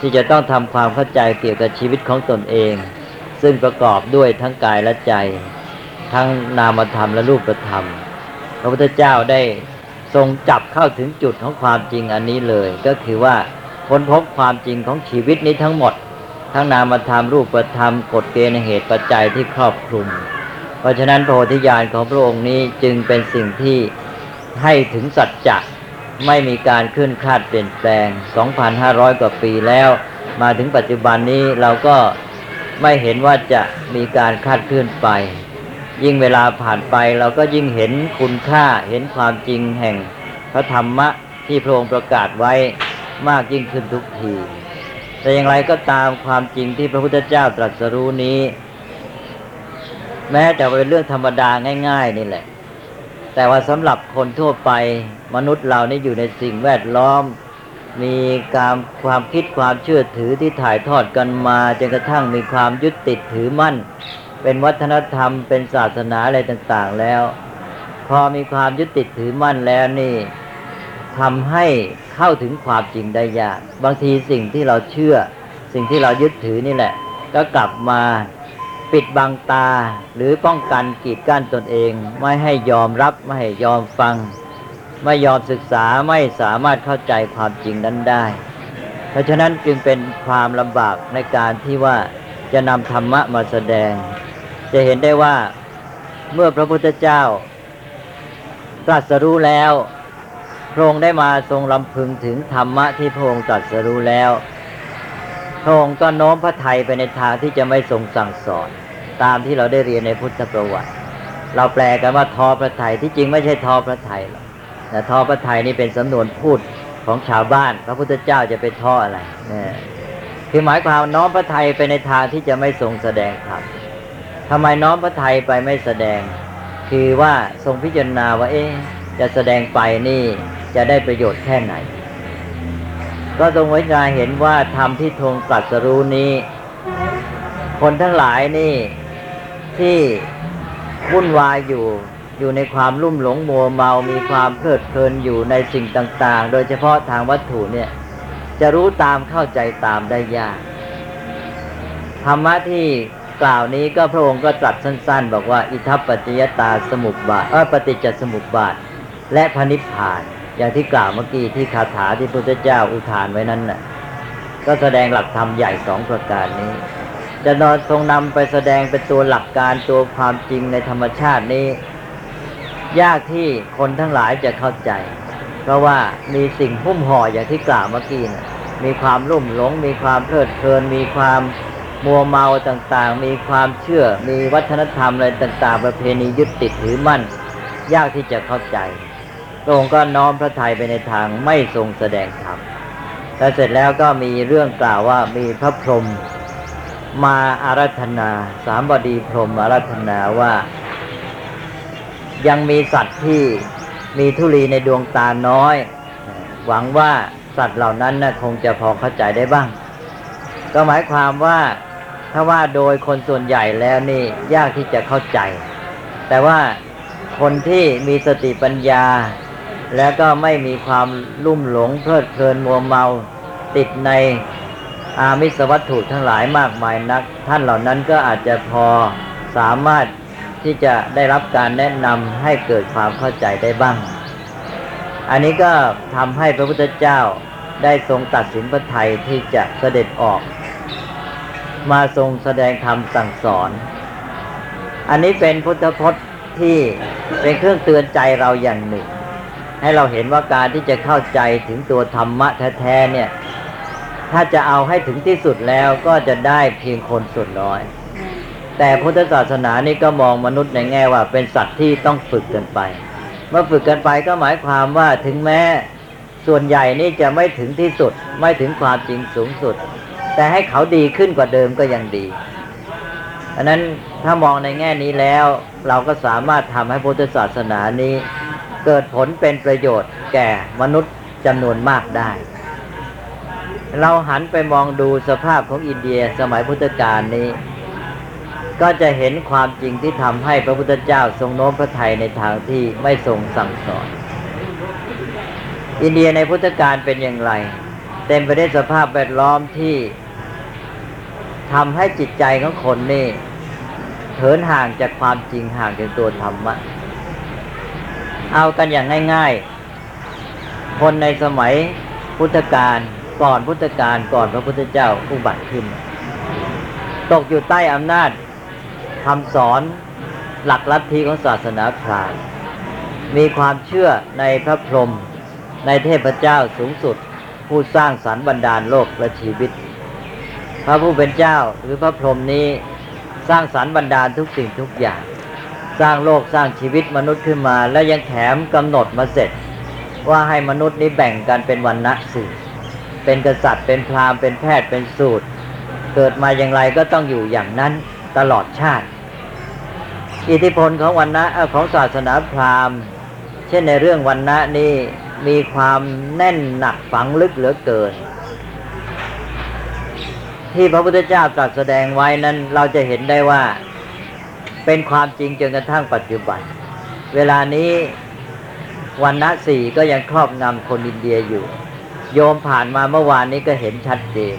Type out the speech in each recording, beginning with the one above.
ที่จะต้องทำความเข้าใจเกี่ยวกับชีวิตของตนเอง ซึ่งประกอบด้วยทั้งกายและใจ ทั้งนามธรรมและรูปธรรม พระพุทธเจ้าได้ทรงจับเข้าถึงจุดของความจริงอันนี้เลย ก็คือว่าค้นพบความจริงของชีวิตนี้ทั้งหมด ทั้งนามธรรมรูปธรรมกฎเกณฑ์เหตุปัจจัยที่ครอบคลุม เพราะฉะนั้นโพธิญาณของพระองค์นี้จึงเป็นสิ่งที่ให้ถึงสัจจะ ไม่มีการขึ้นคาดเปลี่ยนแปลง 2,500 กว่าปีแล้ว มาถึงปัจจุบันนี้เราก็ไม่เห็นว่าจะมีการคาดเคลื่อนไป ยิ่งเวลาผ่านไปเราก็ยิ่งเห็นคุณค่าเห็นความจริงแห่งพระธรรมะที่พระองค์ประกาศไว้มากยิ่งขึ้นทุกที แต่อย่างไรก็ตามความจริงที่พระพุทธเจ้าตรัสรู้นี้ แม้จะเป็นเรื่องธรรมดาง่าย ๆ นี่แหละ แต่ว่าสำหรับคนทั่วไปมนุษย์เรานี่อยู่ในสิ่งแวดล้อม มีการความคิดความเชื่อถือที่ถ่ายทอดกันมาจนกระทั่งมีความยึดติดถือมั่น เป็นวัฒนธรรมเป็นศาสนาอะไรต่าง ๆ แล้ว พอมีความยึดติดถือมั่นแล้วนี่ทำให้เข้าถึงความจริงได้ยาก บางทีสิ่งที่เราเชื่อ สิ่งที่เรายึดถือนี่แหละ ก็กลับมา ปิดบังตาหรือป้องกันกีดกั้นตนเอง ไม่ให้ยอมรับไม่ให้ยอมฟัง ไม่ยอมศึกษาไม่สามารถเข้าใจความจริงนั้นได้ เพราะฉะนั้นจึงเป็นความลำบากในการที่ว่าจะนำธรรมะมาแสดง จะเห็นได้ว่าเมื่อพระพุทธเจ้าตรัสรู้แล้ว พระองค์ได้มาทรงลำพึงถึงธรรมะที่พระองค์ตรัสรู้แล้ว พระองค์ก็โน้มพระไทยไปในทางที่จะไม่ทรงสั่งสอน ตามที่เราได้เรียนในพุทธประวัติ เราแปลกันว่าทอพระไทยที่จริงไม่ใช่ทอพระไทยหรอกแต่ทอพระไทยนี่เป็นสำนวนพูดของชาวบ้าน พระพุทธเจ้าจะไปทออะไรเนี่ยคือหมายความน้อมพระไทยไปในทางที่จะไม่ทรงแสดงธรรมทำไมน้อมพระไทยไปไม่แสดง คือว่าทรงพิจารณาว่าเอ๊ะจะแสดงไปนี่จะได้ประโยชน์แค่ไหน ก็ทรงวิจารเห็นว่าธรรมที่ทรงตรัสรู้นี้ คนทั้งหลายนี่ที่วุ่นวายอยู่อยู่ในความลุ่มหลงมัวเมา มีความเพลิดเพลินอยู่ในสิ่งต่าง ๆ โดยเฉพาะทางวัตถุเนี่ย จะรู้ตามเข้าใจตามได้ยากธรรมะที่กล่าวนี้ก็พระองค์ก็ตรัสสั้น ๆ บอกว่า อิทัปปัจจยตาสมุปบาทเออปฏิจจสมุปบาท และพระนิพพาน อย่างที่กล่าวเมื่อกี้ที่คาถาที่พระพุทธเจ้าอุทานไว้นั้นน่ะ ก็แสดงหลักธรรมใหญ่สองประการนี้ จะนอนทรงนำไปแสดงเป็นตัวหลักการตัวความจริงในธรรมชาตินี้ ยากที่คนทั้งหลายจะเข้าใจ เพราะว่ามีสิ่งหุ้มห่ออย่างที่กล่าวเมื่อกี้นะมีความลุ่มหลง มีความเพลิดเพลิน มีความมัวเมาต่างๆ มีความเชื่อ มีวัฒนธรรมอะไรต่าง ๆ ประเพณียึดติดถือมั่น ยากที่จะเข้าใจ พระองค์ก็น้อมพระทัยไปในทางไม่ทรงแสดงธรรมแต่เสร็จแล้วก็มีเรื่องกล่าวว่ามีพระพรหมมาอารัธนา สามบดีพรหมอารัธนาว่า ยังมีสัตว์ที่มีทุลีในดวงตาน้อย หวังว่าสัตว์เหล่านั้นนะคงจะพอเข้าใจได้บ้าง ก็หมายความว่าถ้าว่าโดยคนส่วนใหญ่แล้วนี่ยากที่จะเข้าใจ แต่ว่าคนที่มีสติปัญญา แล้วก็ไม่มีความลุ่มหลงเพลิดเพลินมัวเมาติดในอามิสวัตถุทั้งหลายมากมายนัก ท่านเหล่านั้นก็อาจจะพอสามารถที่จะได้รับการแนะนำให้เกิดความเข้าใจได้บ้าง อันนี้ก็ทำให้พระพุทธเจ้าได้ทรงตัดสินพระไทยที่จะเสด็จออก มาทรงแสดงธรรมสั่งสอน อันนี้เป็นพุทธพจน์ที่เป็นเครื่องเตือนใจเราอย่างหนึ่ง ให้เราเห็นว่าการที่จะเข้าใจถึงตัวธรรมะแท้ๆเนี่ย ถ้าจะเอาให้ถึงที่สุดแล้วก็จะได้เพียงคนส่วนน้อย แต่พุทธศาสนานี่ก็มองมนุษย์ในแง่ว่าเป็นสัตว์ที่ต้องฝึกกันไป เมื่อฝึกกันไปก็หมายความว่าถึงแม้ส่วนใหญ่นี่จะไม่ถึงที่สุด ไม่ถึงความจริงสูงสุด แต่ให้เขาดีขึ้นกว่าเดิมก็ยังดีอันนั้นถ้ามองในแง่นี้แล้ว เราก็สามารถทำให้พุทธศาสนานี้ เกิดผลเป็นประโยชน์แก่มนุษย์จำนวนมากได้ เราหันไปมองดูสภาพของอินเดียสมัยพุทธกาลนี้ ก็จะเห็นความจริงที่ทำให้พระพุทธเจ้าทรงโน้มพระทัยในทางที่ไม่ทรงสั่งสอน อินเดียในพุทธกาลเป็นอย่างไร เต็มไปด้วยสภาพแวดล้อมที่ทำให้จิตใจของคนนี่เถินห่างจากความจริงห่างจากตัวธรรมะ เอากันอย่างง่าย ๆ คนในสมัยพุทธกาลก่อนพุทธกาลก่อนพระพุทธเจ้าอุบัติขึ้น ตกอยู่ใต้อำนาจคำสอนหลักลัทธิของศาสนาพราหมณ์มีความเชื่อในพระพรหมในเทพเจ้าสูงสุด ผู้สร้างสรรค์บรรดาลโลกและชีวิต พระผู้เป็นเจ้าหรือพระพรหมนี้สร้างสรรค์บรรดาลทุกสิ่งทุกอย่าง สร้างโลกสร้างชีวิตมนุษย์ขึ้นมา และยังแถมกำหนดมาเสร็จ ว่าให้มนุษย์นี้แบ่งกันเป็นวันณะสี่เป็นกษัตริย์เป็นพราหมณ์เป็นแพทย์เป็นสูตร เกิดมาอย่างไรก็ต้องอยู่อย่างนั้นตลอดชาติ อิทธิพลของวันณะเอ่อของศาสนาพราหมณ์ เช่นในเรื่องวันณะนี่มีความแน่นหนักฝังลึกเหลือเกิน ที่พระพุทธเจ้าตรัสแสดงไว้นั้นเราจะเห็นได้ว่า เป็นความจริงจนกระทั่งปัจจุบัน เวลานี้วันณะสี่ก็ยังครอบงำคนอินเดียอยู่ โยมผ่านมาเมื่อวานนี้ก็เห็นชัดเจน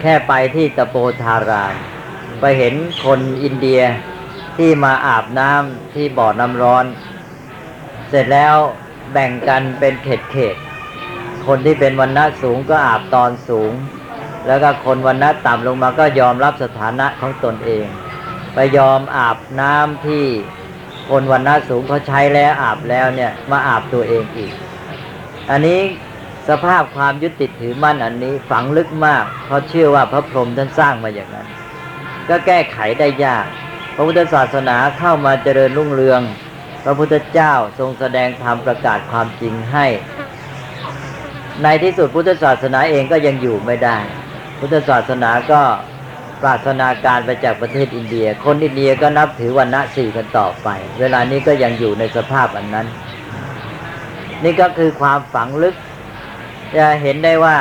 แค่ไปที่ตะโปธารามไปเห็นคนอินเดียที่มาอาบน้ำที่บ่อน้ำร้อน เสร็จแล้วแบ่งกันเป็นเขตเขตๆคนที่เป็นวันณะสูงก็อาบตอนสูง แล้วก็คนวันณะต่ำลงมาก็ยอมรับสถานะของตนเอง ไปยอมอาบน้ำที่คนวันณะสูงเขาใช้แล้วอาบแล้วเนี่ยมาอาบตัวเองอีก อันนี้สภาพความยึดติดถือมั่นอันนี้ฝังลึกมากเพราะเชื่อว่าพระพรหมท่านสร้างมาอย่างนั้น ก็แก้ไขได้ยาก พระพุทธศาสนาเข้ามาเจริญรุ่งเรือง พระพุทธเจ้าทรงแสดงธรรมประกาศความจริงให้ ในที่สุดพุทธศาสนาเองก็ยังอยู่ไม่ได้ พุทธศาสนาก็ ปราศนาการไปจากประเทศอินเดีย คนอินเดียก็นับถือวันณะสี่กันต่อไป เวลานี้ก็ยังอยู่ในสภาพอันนั้น นี่ก็คือความฝังลึก จะเห็นได้ว่า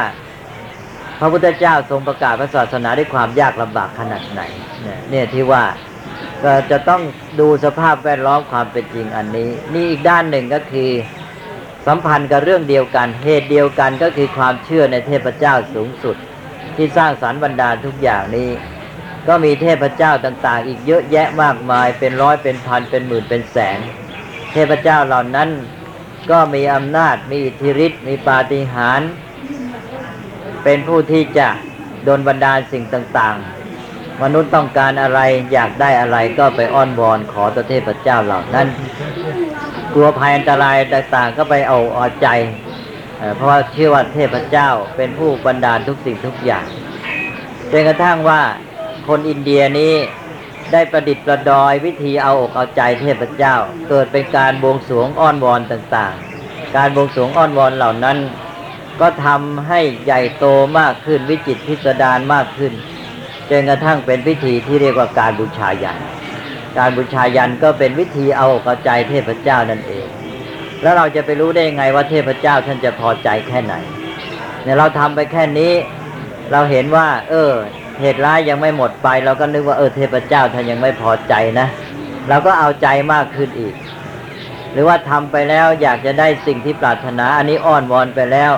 พระพุทธเจ้าทรงประกาศพระศาสนาด้วยความยากลำบากขนาดไหน เนี่ยที่ว่าก็จะต้องดูสภาพแวดล้อมความเป็นจริงอันนี้ นี่อีกด้านหนึ่งก็คือสัมพันธ์กับเรื่องเดียวกัน เหตุเดียวกันก็คือความเชื่อในเทพเจ้าสูงสุด ที่สร้างสรรค์บรรดาทุกอย่างนี้ ก็มีเทพเจ้าต่างๆ อีกเยอะแยะมากมายเป็นร้อยเป็นพันเป็นหมื่นเป็นแสน เทพเจ้าเหล่านั้นก็มีอำนาจมีอิทธิฤทธิ์มีปาฏิหาริย์เป็นผู้ที่จะโดนบันดาลสิ่งต่างๆ มนุษย์ต้องการอะไรอยากได้อะไรก็ไปอ้อนวอนขอต่อเทพเจ้าเหล่านั้น กลัวภัยอันตรายต่างๆ ก็ไปเอาเอาใจ เพราะว่าเชื่อว่าเทพเจ้าเป็นผู้บันดาลทุกสิ่งทุกอย่างจนกระทั่งว่า คนอินเดียนี้ได้ประดิษฐ์ประดอยวิธีเอาอกเอาใจเทพเจ้า เกิดเป็นการบวงสรวงอ้อนวอนต่างๆ การบวงสรวงอ้อนวอนเหล่านั้น ก็ทำให้ใหญ่โตมากขึ้นวิจิตพิสดารมากขึ้นจนกระทั่งเป็นพิธีที่เรียกว่าการบูชายัน การบูชายันก็เป็นวิธีเอาอกเอาใจเทพเจ้านั่นเอง แล้วเราจะไปรู้ได้ยังไงว่าเทพเจ้าท่านจะพอใจแค่ไหนเนี่ยเราทำไปแค่นี้ เราเห็นว่า เออ เหตุร้ายยังไม่หมดไป เราก็นึกว่าเออเทพเจ้าท่านยังไม่พอใจนะเราก็เอาใจมากขึ้นอีก หรือว่าทำไปแล้วอยากจะได้สิ่งที่ปรารถนา อันนี้อ้อนวอนไปแล้ว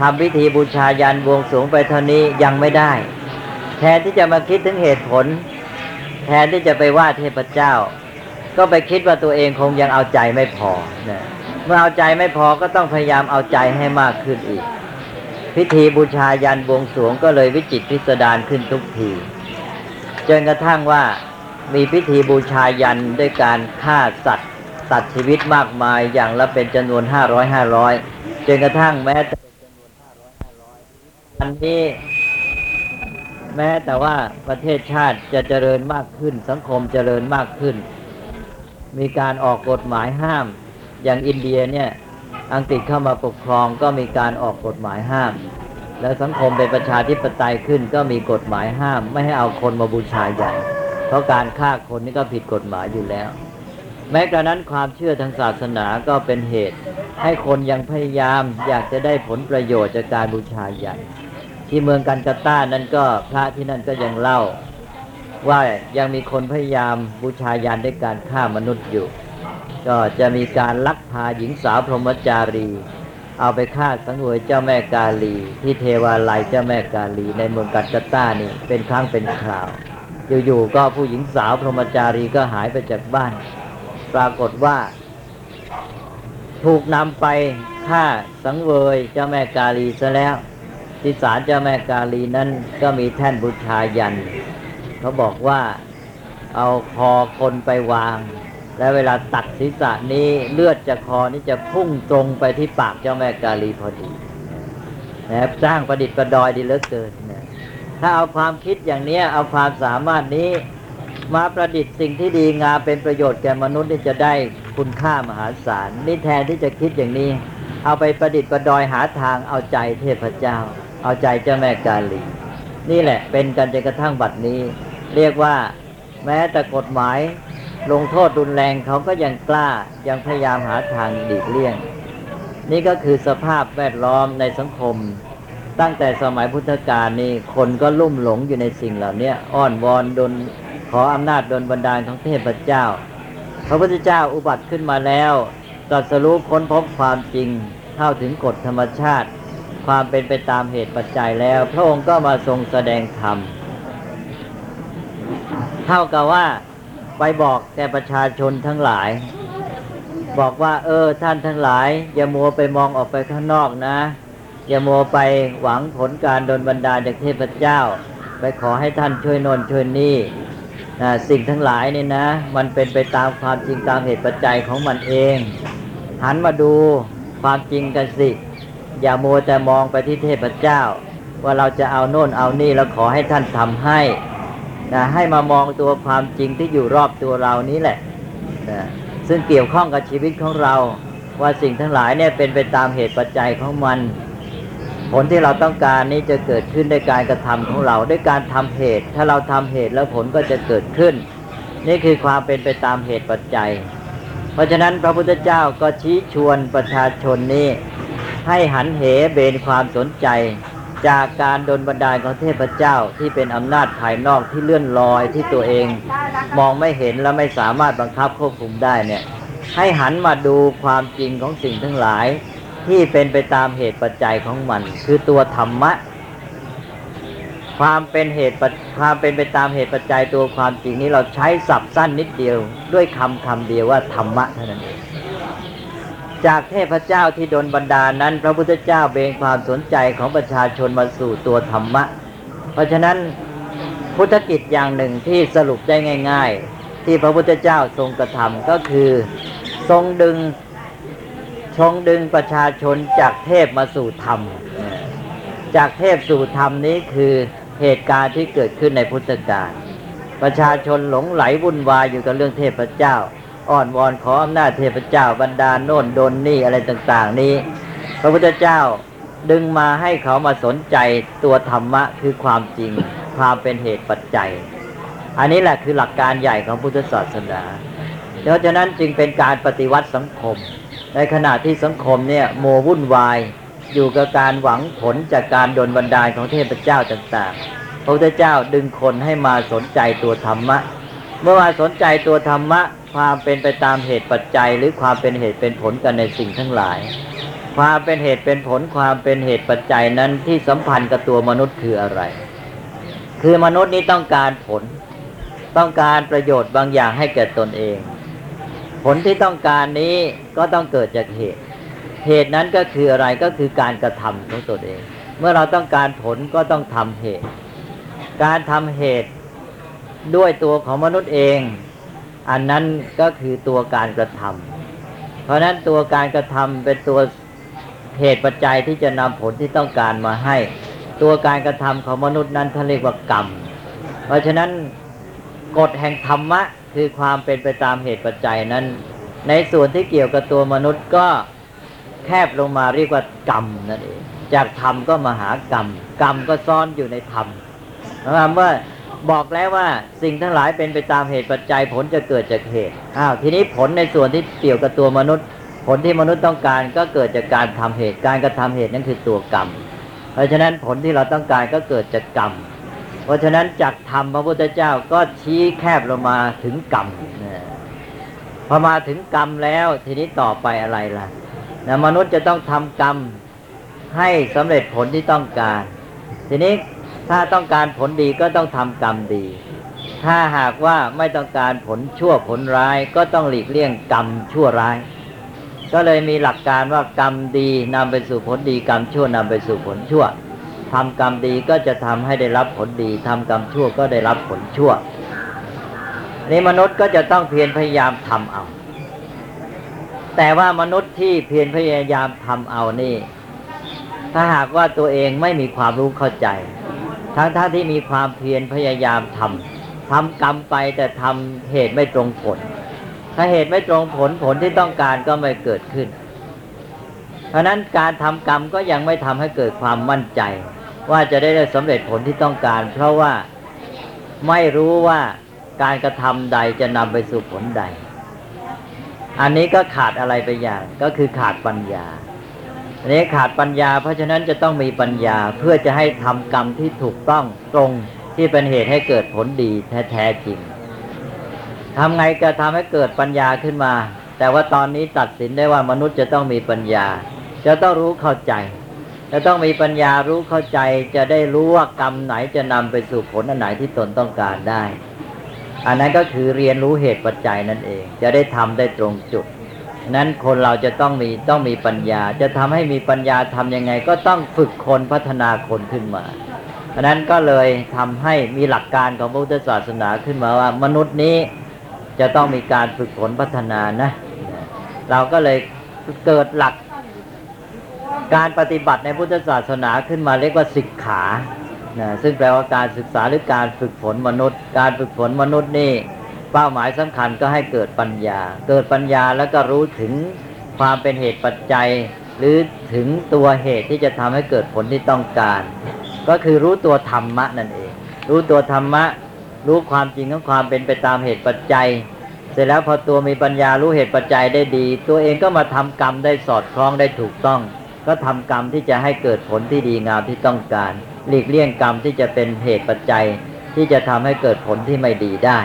ทำพิธีบูชายันบวงสรวงไปเท่านี้ยังไม่ได้ แทนที่จะมาคิดถึงเหตุผล แทนที่จะไปว่าเทพเจ้า ก็ไปคิดว่าตัวเองคงยังเอาใจไม่พอนะเมื่อเอาใจไม่พอก็ต้องพยายามเอาใจให้มากขึ้นอีก พิธีบูชายันบวงสวงก็เลยวิจิตพิสดารขึ้นทุกทีจนกระทั่งว่ามีพิธีบูชายันด้วยการฆ่าสัตว์ตัดชีวิตมากมายอย่างละเป็นจำนวนห้าร้อยห้าร้อยจนกระทั่งแม้แต่เป็นจำนวนห้าร้อยห้าร้อยอันนี้แม้แต่ว่าประเทศชาติจะเจริญมากขึ้น สังคมเจริญมากขึ้น มีการออกกฎหมายห้าม อย่างอินเดียเนี่ย อังกฤษเข้ามาปกครองก็มีการออกกฎหมายห้าม แล้วสังคมเป็นประชาธิปไตยขึ้นก็มีกฎหมายห้าม ไม่ให้เอาคนมาบูชายันเพราะการฆ่าคนนี่ก็ผิดกฎหมายอยู่แล้ว แม้กระนั้นความเชื่อทางศาสนาก็เป็นเหตุ ให้คนยังพยายามอยากจะได้ผลประโยชน์จากการบูชายันที่เมืองกันกาตานั้นก็พระที่นั่นก็ยังเล่า ว่ายังมีคนพยายามบูชายันด้วยการฆ่ามนุษย์อยู่ ก็จะมีการลักพาหญิงสาวพรหมจารี เอาไปฆ่าสังเวยเจ้าแม่กาลี ที่เทวาลัยเจ้าแม่กาลี ในเมืองกัตตานี่เป็นครั้งเป็นคราว อยู่ๆก็ผู้หญิงสาวพรหมจารีก็หายไปจากบ้าน ปรากฏว่า ถูกนำไปฆ่าสังเวยเจ้าแม่กาลีซะแล้วที่ศาลเจ้าแม่กาลีนั้นก็มีแท่นบูชายัน เขาบอกว่าเอาคอคนไปวาง และเวลาตัดศีรษะนี้เลือดจากคอนี้จะพุ่งตรงไปที่ปากเจ้าแม่กาลีพอดีนะครับสร้างประดิษฐ์ประดอยดีเหลือเกินนะถ้าเอาความคิดอย่างนี้เอาความสามารถนี้มาประดิษฐ์สิ่งที่ดีงามเป็นประโยชน์แก่มนุษย์นี่จะได้คุณค่ามหาศาลนี่แทนที่จะคิดอย่างนี้ เอาไปประดิษฐ์ประดอยหาทางเอาใจเทพเจ้า เอาใจเจ้าแม่กาลีนี่แหละเป็นกันจนกระทั่งบัดนี้ เรียกว่าแม้แต่กฎหมาย ลงโทษรุนแรงเขาก็ยังกล้ายังพยายามหาทางดีกเลี่ยง นี่ก็คือสภาพแวดล้อมในสังคม ตั้งแต่สมัยพุทธกาลนี่คนก็ลุ่มหลงอยู่ในสิ่งเหล่านี้อ้อนวอนดนขออำนาจดนบันดาลของเทพเจ้า พระพุทธเจ้าอุบัติขึ้นมาแล้วตรัสรู้ค้นพบความจริงเข้าถึงกฎธรรมชาติ ความเป็นไปตามเหตุปัจจัยแล้ว พระองค์ก็มาทรงแสดงธรรม เท่ากับว่า ไปบอกแก่ประชาชนทั้งหลาย บอกว่า เออ ท่านทั้งหลาย อย่ามัวไปมองออกไปข้างนอกนะ อย่ามัวไปหวังผลการดลบันดาลจากเทพเจ้า ไปขอให้ท่านช่วยโนนช่วยนี่นะสิ่งทั้งหลายนี่นะ มันเป็นไปตามความจริงตามเหตุปัจจัยของมันเอง หันมาดูความจริงกันสิ อย่ามัวแต่มองไปที่เทพเจ้า ว่าเราจะเอาโน่นเอานี่แล้วขอให้ท่านทำให้ นะให้มามองตัวความจริงที่อยู่รอบตัวเรานี้แหละนะซึ่งเกี่ยวข้องกับชีวิตของเรา ว่าสิ่งทั้งหลายเนี่ยเป็นไปตามเหตุปัจจัยของมัน ผลที่เราต้องการนี้จะเกิดขึ้นด้วยการกระทำของเราด้วยการทำเหตุ ถ้าเราทำเหตุแล้วผลก็จะเกิดขึ้น นี่คือความเป็นไปตามเหตุปัจจัย เพราะฉะนั้นพระพุทธเจ้าก็ชี้ชวนประชาชนนี้ให้หันเหเบนความสนใจ จากการดลบันดาลของเทพเจ้าที่เป็นอำนาจภายนอกที่เลื่อนลอยที่ตัวเอง มองไม่เห็นและไม่สามารถบังคับควบคุมได้เนี่ย ให้หันมาดูความจริงของสิ่งทั้งหลาย ที่เป็นไปตามเหตุปัจจัยของมัน คือตัวธรรมะ ความเป็นเหตุความเป็นไปตามเหตุปัจจัยตัวความจริงนี้เราใช้สับสั้นนิดเดียว ด้วยคำคำเดียวว่าธรรมะเท่านั้นเอง จากเทพเจ้าที่ดนบันดาลนั้น พระพุทธเจ้าเบนความสนใจของประชาชนมาสู่ตัวธรรมะ เพราะฉะนั้นพุทธกิจอย่างหนึ่งที่สรุปได้ง่าย ๆ ที่พระพุทธเจ้าทรงกระทำก็คือ ทรงดึงชงดึงประชาชนจากเทพมาสู่ธรรม จากเทพสู่ธรรมนี้คือเหตุการณ์ที่เกิดขึ้นในพุทธกาลประชาชนหลงไหลวุ่นวายอยู่กับเรื่องเทพเจ้า อ้อนวอนขออำนาจเทพเจ้าบรรดาโน่นโดนนี่อะไรต่าง ๆ นี้ พระพุทธเจ้าดึงมาให้เขามาสนใจตัวธรรมะคือความจริง ความเป็นเหตุปัจจัย อันนี้แหละคือหลักการใหญ่ของพุทธศาสนาเพราะฉะนั้นจึงเป็นการปฏิวัติสังคม ในขณะที่สังคมเนี่ยโมวุ่นวายอยู่กับการหวังผลจากการดลบันดาลของเทพเจ้าต่างๆ พระพุทธเจ้าดึงคนให้มาสนใจตัวธรรมะ เมื่อมาสนใจตัวธรรมะ ความเป็นไปตามเหตุปัจจัย หรือความเป็นเหตุเป็นผลกันในสิ่งทั้งหลาย ความเป็นเหตุเป็นผลความเป็นเหตุปัจจัยนั้นที่สัมพันธ์กับตัวมนุษย์คืออะไร คือมนุษย์นี้ต้องการผล ต้องการประโยชน์บางอย่างให้แก่ตนเอง ผลที่ต้องการนี้ก็ต้องเกิดจากเหตุ เหตุนั้นก็คืออะไรก็คือการกระทำของตนเอง เมื่อเราต้องการผลก็ต้องทำเหตุ การทำเหตุด้วยตัวของมนุษย์เอง อันนั้นก็คือตัวการกระทำเพราะฉะนั้นตัวการกระทำเป็นตัวเหตุปัจจัยที่จะนำผลที่ต้องการมาให้ ตัวการกระทำของมนุษย์นั้นท่านเรียกว่ากรรม เพราะฉะนั้นกฎแห่งธรรมะคือความเป็นไปตามเหตุปัจจัยนั้น ในส่วนที่เกี่ยวกับตัวมนุษย์ก็แคบลงมาเรียกว่ากรรมนั่นเองจากธรรมก็มาหากรรม กรรมก็ซ่อนอยู่ในธรรมนะครับเมื่อ บอกแล้วว่าสิ่งทั้งหลายเป็นไปตามเหตุปัจจัยผลจะเกิดจากเหตุอ้าวทีนี้ผลในส่วนที่เกี่ยวกับตัวมนุษย์ ผลที่มนุษย์ต้องการก็เกิดจากการทำเหตุการกระทำเหตุนั่นคือตัวกรรม เพราะฉะนั้นผลที่เราต้องการก็เกิดจากกรรม เพราะฉะนั้นจากธรรมพระพุทธเจ้าก็ชี้แคบลงมาถึงกรรมพอมาถึงกรรมแล้วทีนี้ต่อไปอะไรล่ะนะมนุษย์จะต้องทำกรรมให้สำเร็จผลที่ต้องการ ทีนี้ ถ้าต้องการผลดีก็ต้องทำกรรมดี ถ้าหากว่าไม่ต้องการผลชั่วผลร้ายก็ต้องหลีกเลี่ยงกรรมชั่วร้าย ก็เลยมีหลักการว่ากรรมดีนำไปสู่ผลดีกรรมชั่วนำไปสู่ผลชั่วทำกรรมดีก็จะทำให้ได้รับผลดีทำกรรมชั่วก็ได้รับผลชั่วนี่มนุษย์ก็จะต้องเพียรพยายามทำเอา แต่ว่ามนุษย์ที่เพียรพยายามทำเอานี่ ถ้าหากว่าตัวเองไม่มีความรู้เข้าใจ ทั้งท่าที่มีความเพียรพยายามทำทำกรรมไปแต่ทำเหตุไม่ตรงผล ถ้าเหตุไม่ตรงผลผลที่ต้องการก็ไม่เกิดขึ้น เพราะนั้นการทำกรรมก็ยังไม่ทำให้เกิดความมั่นใจ ว่าจะได้สำเร็จผลที่ต้องการ เพราะว่าไม่รู้ว่าการกระทำใดจะนำไปสู่ผลใด อันนี้ก็ขาดอะไรไปอย่างก็คือขาดปัญญา อันนี้ขาดปัญญา เพราะฉะนั้นจะต้องมีปัญญาเพื่อจะให้ทำกรรมที่ถูกต้องตรงที่เป็นเหตุให้เกิดผลดีแท้จริงทำไงก็ทำให้เกิดปัญญาขึ้นมา แต่ว่าตอนนี้ตัดสินได้ว่ามนุษย์จะต้องมีปัญญา จะต้องรู้เข้าใจ จะต้องมีปัญญารู้เข้าใจ จะได้รู้ว่ากรรมไหนจะนำไปสู่ผลอันไหนที่ตนต้องการได้ อันนั้นก็คือเรียนรู้เหตุปัจจัยนั่นเอง จะได้ทำได้ตรงจุด นั้นคนเราจะต้องมีต้องมีปัญญา จะทำให้มีปัญญาทํำยังไง ก็ต้องฝึกคนพัฒนาคนขึ้นมาอันนั้นก็เลยทำให้มีหลักการของพุทธศาสนาขึ้นมาว่า มนุษย์นี้จะต้องมีการฝึกฝนพัฒนานะ เราก็เลยเกิดหลักการปฏิบัติในพุทธศาสนาขึ้นมาเรียกว่าศิกขานะซึ่งแปลว่าการศึกษาหรือการฝึกฝนมนุษย์ การฝึกฝนมนุษย์นี่ เป้าหมายสำคัญก็ให้เกิดปัญญา เกิดปัญญาแล้วก็รู้ถึงความเป็นเหตุปัจจัย หรือถึงตัวเหตุที่จะทำให้เกิดผลที่ต้องการ ก็คือรู้ตัวธรรมะนั่นเอง รู้ตัวธรรมะ รู้ความจริงของความเป็นไปตามเหตุปัจจัย เสร็จแล้วพอตัวมีปัญญารู้เหตุปัจจัยได้ดี ตัวเองก็มาทำกรรมได้สอดคล้องได้ถูกต้อง ก็ทำกรรมที่จะให้เกิดผลที่ดีงามที่ต้องการ หลีกเลี่ยงกรรมที่จะเป็นเหตุปัจจัย ที่จะทำให้เกิดผลที่ไม่ดีได้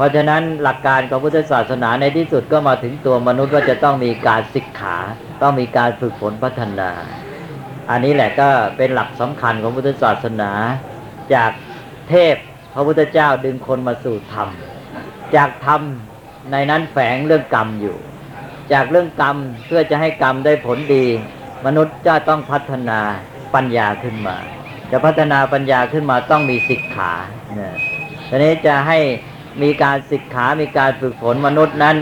ราะฉะนั้นหลักการของพุทธศาสนาในที่สุดก็มาถึงตัวมนุษย์ว่าจะต้องมีการศึกขา ต้องมีการฝึกฝนพัฒนา อันนี้แหละก็เป็นหลักสำคัญของพุทธศาสนา จากเทพพระพุทธเจ้าดึงคนมาสู่ธรรม จากธรรมในนั้นแฝงเรื่องกรรมอยู่ จากเรื่องกรรมเพื่อจะให้กรรมได้ผลดี มนุษย์จะต้องพัฒนาปัญญาขึ้นมา จะพัฒนาปัญญาขึ้นมาต้องมีศิกขาเนี่ยทีนี้จะให้ มีการศึกษามีการฝึกฝนมนุษย์นั้น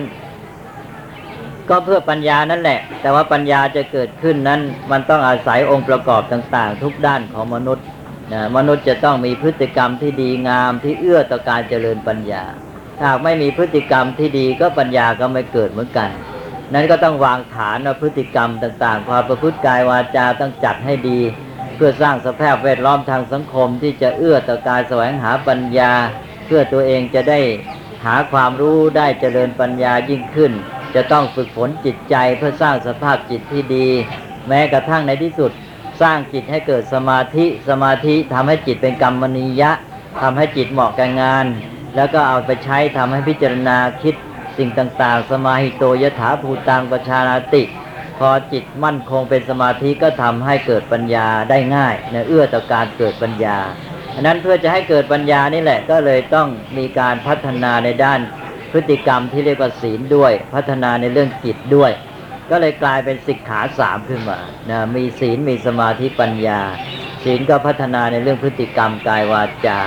ก็เพื่อปัญญานั่นแหละ แต่ว่าปัญญาจะเกิดขึ้นนั้น มันต้องอาศัยองค์ประกอบต่างๆ ทุกด้านของมนุษย์นะมนุษย์จะต้องมีพฤติกรรมที่ดีงามที่เอื้อต่อการเจริญปัญญาหากไม่มีพฤติกรรมที่ดีก็ปัญญาก็ไม่เกิดเหมือนกัน นั้นก็ต้องวางฐานว่าพฤติกรรมต่างๆ ความประพฤติกายวาจาต้องจัดให้ดี เพื่อสร้างสภาพแวดล้อมทางสังคมที่จะเอื้อต่อการแสวงหาปัญญา เพื่อตัวเองจะได้หาความรู้ได้เจริญปัญญายิ่งขึ้น จะต้องฝึกฝนจิตใจเพื่อสร้างสภาพจิตที่ดี แม้กระทั่งในที่สุดสร้างจิตให้เกิดสมาธิสมาธิทำให้จิตเป็นกรรมนิยะทำให้จิตเหมาะกับงาน แล้วก็เอาไปใช้ทำให้พิจารณาคิดสิ่งต่างๆ สมาหิโตยถาภูตังประชานาติ พอจิตมั่นคงเป็นสมาธิก็ทำให้เกิดปัญญาได้ง่ายเนเอื้อต่อการเกิดปัญญา อันนั้นเพื่อจะให้เกิดปัญญานี่แหละ ก็เลยต้องมีการพัฒนาในด้านพฤติกรรมที่เรียกว่าศีลด้วย พัฒนาในเรื่องจิตด้วย ก็เลยกลายเป็นสิกขาสามขึ้นมานะมีศีลมีสมาธิปัญญา ศีลก็พัฒนาในเรื่องพฤติกรรมกายวาจา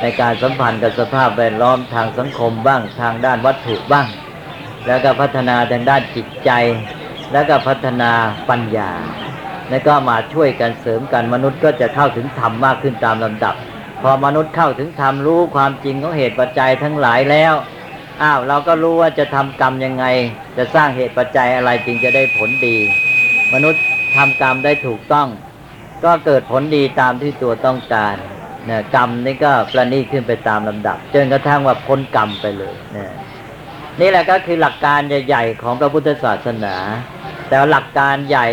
ในการสัมพันธ์กับสภาพแวดล้อมทางสังคมบ้าง ทางด้านวัตถุบ้าง แล้วก็พัฒนาทางด้านจิตใจ แล้วก็พัฒนาปัญญา แล้วก็มาช่วยกันเสริมกันมนุษย์ก็จะเข้าถึงธรรมมากขึ้นตามลำดับ พอมนุษย์เข้าถึงธรรมรู้ความจริงของเหตุปัจจัยทั้งหลายแล้วอ้าวเราก็รู้ว่าจะทำกรรมยังไง จะสร้างเหตุปัจจัยอะไรจึงจะได้ผลดี มนุษย์ทำกรรมได้ถูกต้อง ก็เกิดผลดีตามที่ตัวต้องการเนี่ยกรรมนี่ก็ประนีขึ้นไปตามลำดับจนกระทั่งว่าพ้นกรรมไปเลยเนี่ยนี่แหละก็คือหลักการใหญ่ๆของพระพุทธศาสนา แต่หลักการใหญ่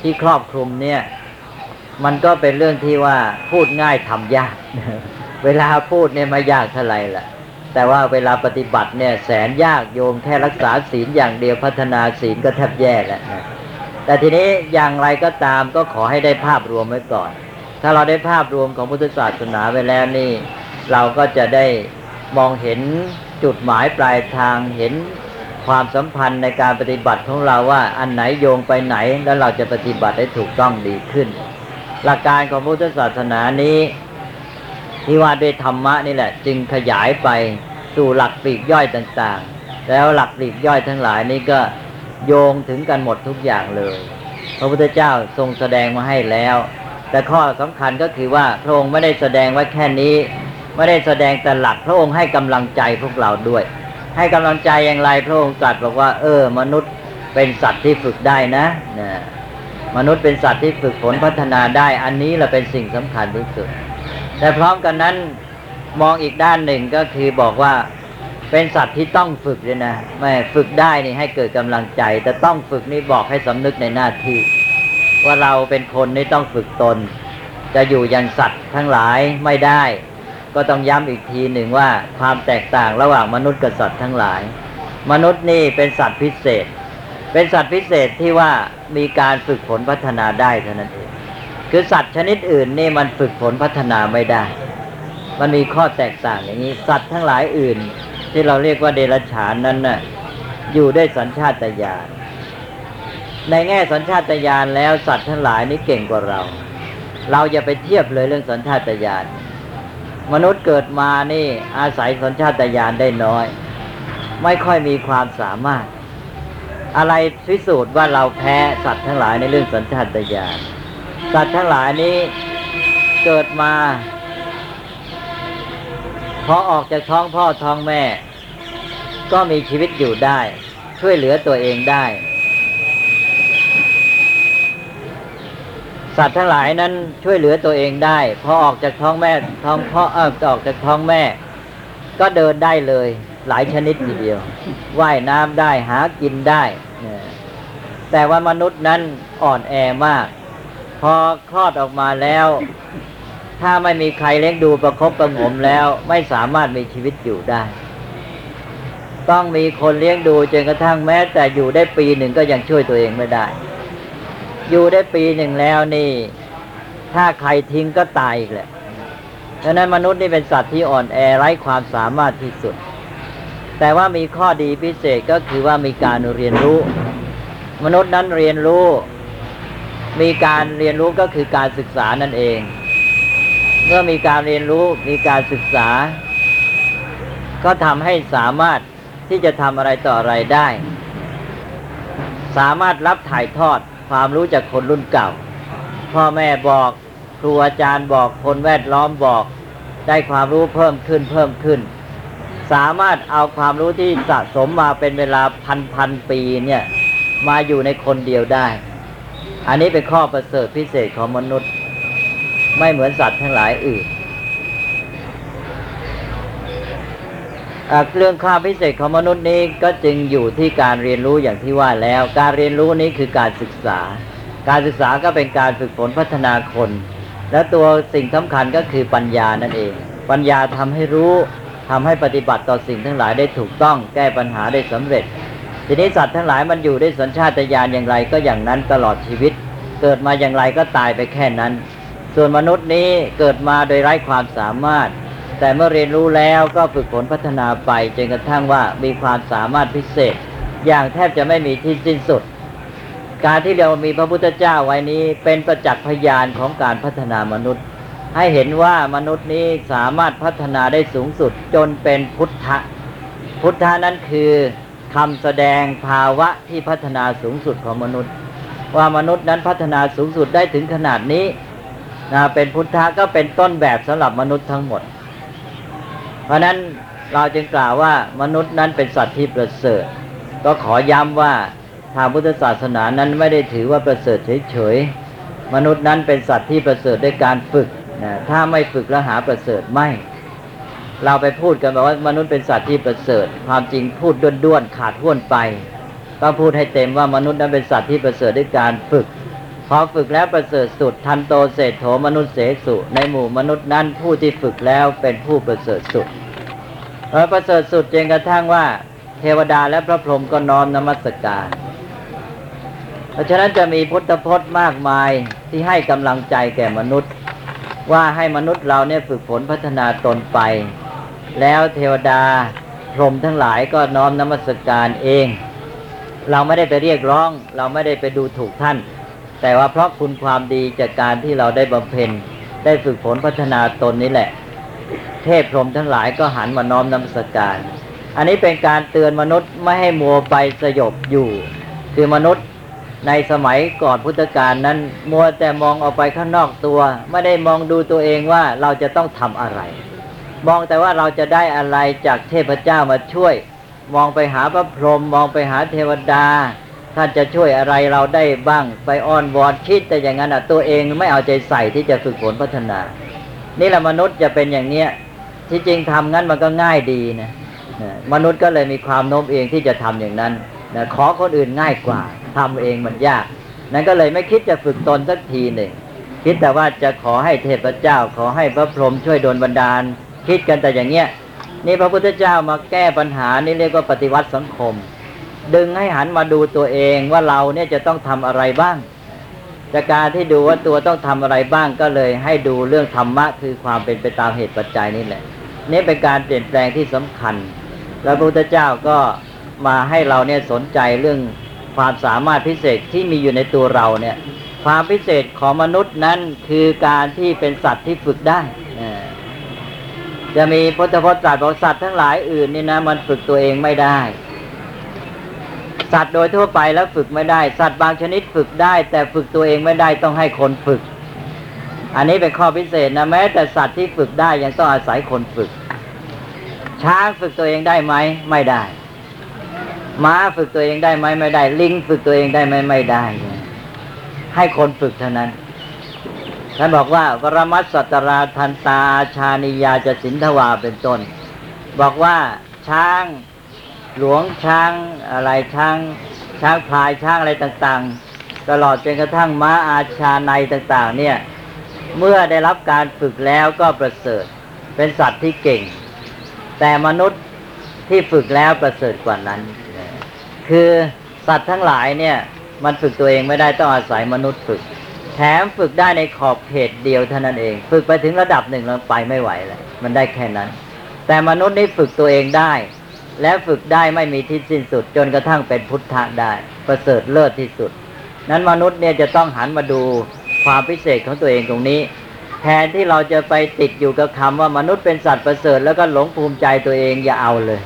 ที่ครอบคลุมเนี่ย มันก็เป็นเรื่องที่ว่าพูดง่ายทำยาก เวลาพูดเนี่ยไม่ยากเท่าไหร่ละแต่ว่าเวลาปฏิบัติเนี่ยแสนยากโยมแค่รักษาศีลอย่างเดียวพัฒนาศีลก็แทบแย่แล้วนะแต่ทีนี้อย่างไรก็ตามก็ขอให้ได้ภาพรวมไว้ก่อน ถ้าเราได้ภาพรวมของพุทธศาสนาไว้แล้วนี่ เราก็จะได้มองเห็นจุดหมายปลายทางเห็นความสัมพันธ์ในการปฏิบัติของเราว่าอันไหนโยงไปไหนแล้วเราจะปฏิบัติได้ถูกต้องดีขึ้น หลักการของพุทธศาสนานี้ ที่ว่าด้วยธรรมะนี่แหละ จึงขยายไปสู่หลักปลีกย่อยต่างๆ แล้วหลักปลีกย่อยทั้งหลายนี้ก็โยงถึงกันหมดทุกอย่างเลย พระพุทธเจ้าทรงแสดงมาให้แล้ว แต่ข้อสำคัญก็คือว่าพระองค์ไม่ได้แสดงไว้แค่นี้ไม่ได้แสดงแต่หลักพระองค์ให้กำลังใจพวกเราด้วย ให้กำลังใจอย่างไรพระองค์ตรัสบอกว่า เออ มนุษย์เป็นสัตว์ที่ฝึกได้นะนะ มนุษย์เป็นสัตว์ที่ฝึกฝนพัฒนาได้ อันนี้แหละเป็นสิ่งสำคัญที่สุด แต่พร้อมกันนั้นมองอีกด้านหนึ่งก็คือบอกว่าเป็นสัตว์ที่ต้องฝึกเลยนะไม่ฝึกได้นี่ให้เกิดกำลังใจ แต่ต้องฝึกนี่บอกให้สำนึกในหน้าที่ ว่าเราเป็นคนนี่ต้องฝึกตน จะอยู่อย่างสัตว์ทั้งหลายไม่ได้ ก็ต้องย้ำอีกทีหนึ่งว่าความแตกต่างระหว่างมนุษย์กับสัตว์ทั้งหลาย มนุษย์นี่เป็นสัตว์พิเศษ เป็นสัตว์พิเศษที่ว่ามีการฝึกฝนพัฒนาได้เท่านั้นเองคือสัตว์ชนิดอื่นนี่มันฝึกฝนพัฒนาไม่ได้ มันมีข้อแตกต่างอย่างนี้ สัตว์ทั้งหลายอื่น ที่เราเรียกว่าเดรัจฉานนั้นน่ะอยู่ได้สัญชาตญาณในแง่สัญชาตญาณแล้วสัตว์ทั้งหลายนี่เก่งกว่าเรา เราอย่าไปเทียบเลยเรื่องสัญชาตญาณมนุษย์เกิดมานี่อาศัยสัญชาตญาณได้น้อย ไม่ค่อยมีความสามารถ อะไรพิสูจน์ว่าเราแพ้สัตว์ทั้งหลายในเรื่องสัญชาตญาณสัตว์ทั้งหลายนี้เกิดมาพอออกจากท้องพ่อท้องแม่ ก็มีชีวิตอยู่ได้ ช่วยเหลือตัวเองได้ สัตว์ทั้งหลายนั้นช่วยเหลือตัวเองได้ พอออกจากท้องแม่ท้องพ่อเออออกจากท้องแม่ ก็เดินได้เลย หลายชนิดทีเดียว ว่ายน้ำได้หากินได้ แต่ว่ามนุษย์นั้นอ่อนแอมาก พอคลอดออกมาแล้ว ถ้าไม่มีใครเลี้ยงดูประคบประงมแล้วไม่สามารถมีชีวิตอยู่ได้ ต้องมีคนเลี้ยงดูจนกระทั่งแม้ แต่อยู่ได้ปีหนึ่งก็ยังช่วยตัวเองไม่ได้ อยู่ได้ปีหนึ่งแล้วนี่ ถ้าใครทิ้งก็ตายอีกแหละดังนั้นมนุษย์นี่เป็นสัตว์ที่อ่อนแอไร้ความสามารถที่สุด แต่ว่ามีข้อดีพิเศษก็คือว่ามีการเรียนรู้ มนุษย์นั้นเรียนรู้ มีการเรียนรู้ก็คือการศึกษานั่นเอง เมื่อมีการเรียนรู้มีการศึกษา ก็ทำให้สามารถที่จะทำอะไรต่ออะไรได้ สามารถรับถ่ายทอดความรู้จากคนรุ่นเก่า พ่อแม่บอกครูอาจารย์บอกคนแวดล้อมบอก ได้ความรู้เพิ่มขึ้นเพิ่มขึ้น สามารถเอาความรู้ที่สะสมมาเป็นเวลาพันพันปีเนี่ยมาอยู่ในคนเดียวได้ อันนี้เป็นข้อประเสริฐพิเศษของมนุษย์ ไม่เหมือนสัตว์ทั้งหลายอื่นเรื่องควาพิเศษของมนุษย์นี้ก็จึงอยู่ที่การเรียนรู้อย่างที่ว่าแล้ว การเรียนรู้นี้คือการศึกษา การศึกษาก็เป็นการฝึกฝนพัฒนาคน และตัวสิ่งสำคัญก็คือปัญญานั่นเอง ปัญญาทำให้รู้ ทำให้ปฏิบัติต่อสิ่งทั้งหลายได้ถูกต้องแก้ปัญหาได้สำเร็จ ทีนี้สัตว์ทั้งหลายมันอยู่ด้วยสัญชาตญาณอย่างไรก็อย่างนั้นตลอดชีวิต เกิดมาอย่างไรก็ตายไปแค่นั้น ส่วนมนุษย์นี้เกิดมาโดยไร้ความสามารถ แต่เมื่อเรียนรู้แล้วก็ฝึกฝนพัฒนาไปจนกระทั่งว่ามีความสามารถพิเศษ อย่างแทบจะไม่มีที่สิ้นสุด การที่เรามีพระพุทธเจ้าไว้นี้เป็นประจักษ์พยานของการพัฒนามนุษย์ ให้เห็นว่ามนุษย์นี้สามารถพัฒนาได้สูงสุดจนเป็นพุทธะ พุทธะนั้นคือคำแสดงภาวะที่พัฒนาสูงสุดของมนุษย์ ว่ามนุษย์นั้นพัฒนาสูงสุดได้ถึงขนาดนี้นะเป็นพุทธะก็เป็นต้นแบบสำหรับมนุษย์ทั้งหมด เพราะนั้นเราจึงกล่าวว่ามนุษย์นั้นเป็นสัตว์ที่ประเสริฐ ก็ขอย้ำว่าทางพุทธศาสนานั้นไม่ได้ถือว่าประเสริฐเฉยๆมนุษย์นั้นเป็นสัตว์ที่ประเสริฐด้วยการฝึก ถ้าไม่ฝึกแล้วหาประเสริฐไม่ เราไปพูดกันแบบว่ามนุษย์เป็นสัตว์ที่ประเสริฐ ความจริงพูดด้วนๆขาดห้วนไปต้องพูดให้เต็มว่ามนุษย์นั้นเป็นสัตว์ที่ประเสริฐด้วยการฝึกพอฝึกแล้วประเสริฐสุด ทันโตเศรษโถมนุษย์เสสุในหมู่มนุษย์นั้นผู้ที่ฝึกแล้วเป็นผู้ประเสริฐสุดเออประเสริฐสุดจนกระทั่งว่าเทวดาและพระพรหมก็น้อมนมัสการ เพราะฉะนั้นจะมีพุทธพจน์มากมายที่ให้กำลังใจแก่มนุษย์ ว่าให้มนุษย์เราเนี่ยฝึกฝนพัฒนาตนไป แล้วเทวดาพรหมทั้งหลายก็น้อมนมัสการเอง เราไม่ได้ไปเรียกร้อง เราไม่ได้ไปดูถูกท่าน แต่ว่าเพราะคุณความดีจากการที่เราได้บำเพ็ญได้ฝึกฝนพัฒนาตนนี้แหละ เทพพรหมทั้งหลายก็หันมาน้อมนมัสการ อันนี้เป็นการเตือนมนุษย์ไม่ให้มัวไปสยบอยู่ คือมนุษย์ ในสมัยก่อนพุทธกาลนั้น มัวแต่มองออกไปข้างนอกตัว ไม่ได้มองดูตัวเองว่าเราจะต้องทำอะไร มองแต่ว่าเราจะได้อะไรจากเทพเจ้ามาช่วย มองไปหาพระพรหมมองไปหาเทวดา ท่านจะช่วยอะไรเราได้บ้างไปอ้อนวอนคิดแต่อย่างนั้นอะตัวเองไม่เอาใจใส่ที่จะฝึกฝนพัฒนา นี่แหละมนุษย์จะเป็นอย่างเนี้ยที่จริงทำงั้นมันก็ง่ายดีนะมนุษย์ก็เลยมีความโน้มเอียงที่จะทำอย่างนั้นนะขอคนอื่นง่ายกว่า ทำเองมันยาก นั้นก็เลยไม่คิดจะฝึกตนสักทีหนึ่ง คิดแต่ว่าจะขอให้เทพเจ้า ขอให้พระพรหมช่วยโดนบันดาล คิดกันแต่อย่างเงี้ย นี่พระพุทธเจ้ามาแก้ปัญหานี่เรียกว่าปฏิวัติสังคม ดึงให้หันมาดูตัวเองว่าเราเนี่ยจะต้องทำอะไรบ้างจากการที่ดูว่าตัวต้องทำอะไรบ้างก็เลย ให้ดูเรื่องธรรมะคือความเป็นไปตามเหตุปัจจัยนี่แหละ นี่เป็นการเปลี่ยนแปลงที่สำคัญ แล้วพระพุทธเจ้าก็มาให้เราเนี่ยสนใจเรื่อง ความสามารถพิเศษที่มีอยู่ในตัวเราเนี่ย ความพิเศษของมนุษย์นั้นคือการที่เป็นสัตว์ที่ฝึกได้ จะมีพุทธพจน์ตรัสบอกสัตว์ทั้งหลายอื่นนี่นะมันฝึกตัวเองไม่ได้ สัตว์โดยทั่วไปแล้วฝึกไม่ได้ สัตว์บางชนิดฝึกได้ แต่ฝึกตัวเองไม่ได้ต้องให้คนฝึก อันนี้เป็นข้อพิเศษนะแม้แต่สัตว์ที่ฝึกได้ยังต้องอาศัยคนฝึก ช้างฝึกตัวเองได้ไหมไม่ได้ ม้าฝึกตัวเองได้ไหมไม่ได้ ลิงฝึกตัวเองได้ไหมไม่ได้ ให้คนฝึกเท่านั้นท่านบอกว่าวรมัสสัตราทันตาชานิยาจะสินทวาเป็นต้น บอกว่าช้างหลวงช้างอะไรช้างช้างพลายช้างอะไรต่างๆ ตลอดจนกระทั่งม้าอาชาในต่าง ๆ เนี่ย เมื่อได้รับการฝึกแล้วก็ประเสริฐ เป็นสัตว์ที่เก่ง แต่มนุษย์ที่ฝึกแล้วประเสริฐกว่านั้น คือสัตว์ทั้งหลายเนี่ย มันฝึกตัวเองไม่ได้ต้องอาศัยมนุษย์ฝึก แถมฝึกได้ในขอบเขตเดียวเท่านั้นเอง ฝึกไปถึงระดับหนึ่งแล้วไปไม่ไหวแล้วมันได้แค่นั้น แต่มนุษย์นี่ฝึกตัวเองได้ และฝึกได้ไม่มีที่สิ้นสุด จนกระทั่งเป็นพุทธะได้ประเสริฐเลิศที่สุด นั้นมนุษย์เนี่ยจะต้องหันมาดูความพิเศษของตัวเองตรงนี้ แทนที่เราจะไปติดอยู่กับคำว่ามนุษย์เป็นสัตว์ประเสริฐแล้วก็หลงภูมิใจตัวเองอย่าเอาเลย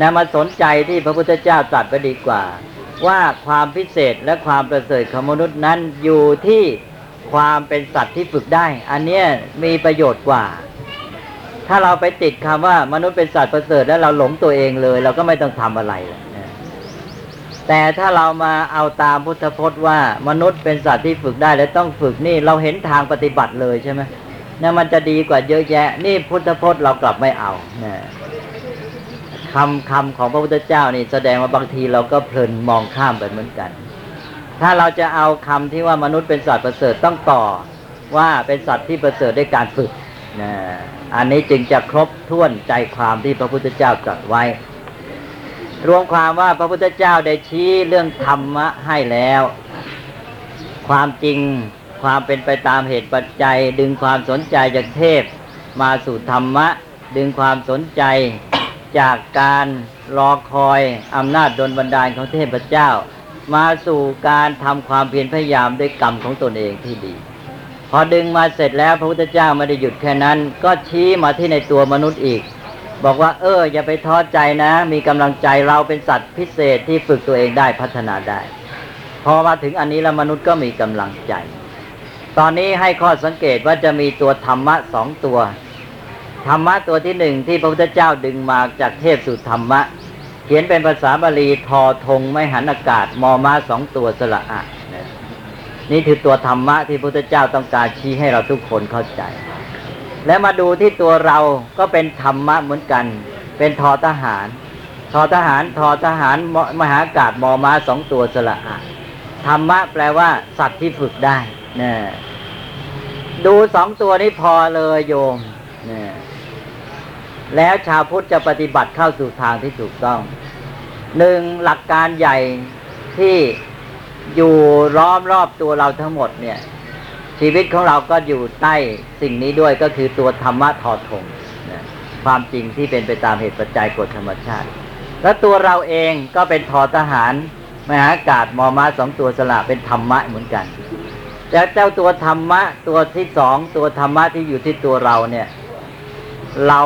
นะมาสนใจที่พระพุทธเจ้าตรัสไปดีกว่า ว่าความพิเศษและความประเสริฐของมนุษย์นั้นอยู่ที่ความเป็นสัตว์ที่ฝึกได้ อันเนี้ยมีประโยชน์กว่า ถ้าเราไปติดคำว่ามนุษย์เป็นสัตว์ประเสริฐแล้วเราหลงตัวเองเลย เราก็ไม่ต้องทำอะไรเลยแต่ถ้าเรามาเอาตามพุทธพจน์ว่ามนุษย์เป็นสัตว์ที่ฝึกได้และต้องฝึกนี่เราเห็นทางปฏิบัติเลยใช่ไหมนี่มันจะดีกว่าเยอะแยะ นี่พุทธพจน์เรากลับไม่เอานะ คำคำของพระพุทธเจ้านี่แสดงว่าบางทีเราก็เพลินมองข้ามไปเหมือนกัน ถ้าเราจะเอาคำที่ว่ามนุษย์เป็นสัตว์ประเสริฐต้องต่อว่าเป็นสัตว์ที่ประเสริฐด้วยการฝึกนะอันนี้จึงจะครบถ้วนใจความที่พระพุทธเจ้าตรัสไว้ รวมความว่าพระพุทธเจ้าได้ชี้เรื่องธรรมะให้แล้ว ความจริงความเป็นไปตามเหตุปัจจัย ดึงความสนใจจากเทพ มาสู่ธรรมะ ดึงความสนใจ จากการรอคอยอำนาจดลบันดาลของเทพเจ้า มาสู่การทำความเพียรพยายามด้วยกรรมของตนเองที่ดี พอดึงมาเสร็จแล้วพระพุทธเจ้าไม่ได้หยุดแค่นั้น ก็ชี้มาที่ในตัวมนุษย์อีก บอกว่า เออ อย่าไปท้อใจนะ มีกำลังใจเราเป็นสัตว์พิเศษที่ฝึกตัวเองได้พัฒนาได้ พอมาถึงอันนี้แล้วมนุษย์ก็มีกำลังใจ ตอนนี้ให้ข้อสังเกตว่าจะมีตัวธรรมะสองตัว ธรรมะตัวที่หนึ่งที่พระพุทธเจ้าดึงมาจากเทพสู่ธรรมะ เขียนเป็นภาษาบาลีทอธงไม่หันอากาศมอมาสองตัวสละอะนะนี่คือตัวธรรมะที่พระพุทธเจ้าต้องการชี้ให้เราทุกคนเข้าใจ และมาดูที่ตัวเราก็เป็นธรรมะเหมือนกัน เป็นทอทหาร ทอทหารทอทหารมมหาอากาศมอมาสองตัวสละอะธรรมะแปลว่า สัตว์ที่ฝึกได้นะดูสองตัวนี้พอเลยโยมนะ แล้วชาวพุทธจะปฏิบัติเข้าสู่ทางที่ถูกต้องหนึ่งหลักการใหญ่ที่อยู่ล้อมรอบตัวเราทั้งหมดเนี่ย ชีวิตของเราก็อยู่ใต้สิ่งนี้ด้วยก็คือตัวธรรมะทอทงนะความจริงที่เป็นไปตามเหตุปัจจัยกฎธรรมชาติ และตัวเราเองก็เป็นทอทหารมหาอากาศมอมาสองตัวสละเป็นธรรมะเหมือนกันแล้วเจ้าตัวธรรมะตัวที่สองตัวธรรมะที่อยู่ที่ตัวเราเนี่ย เรา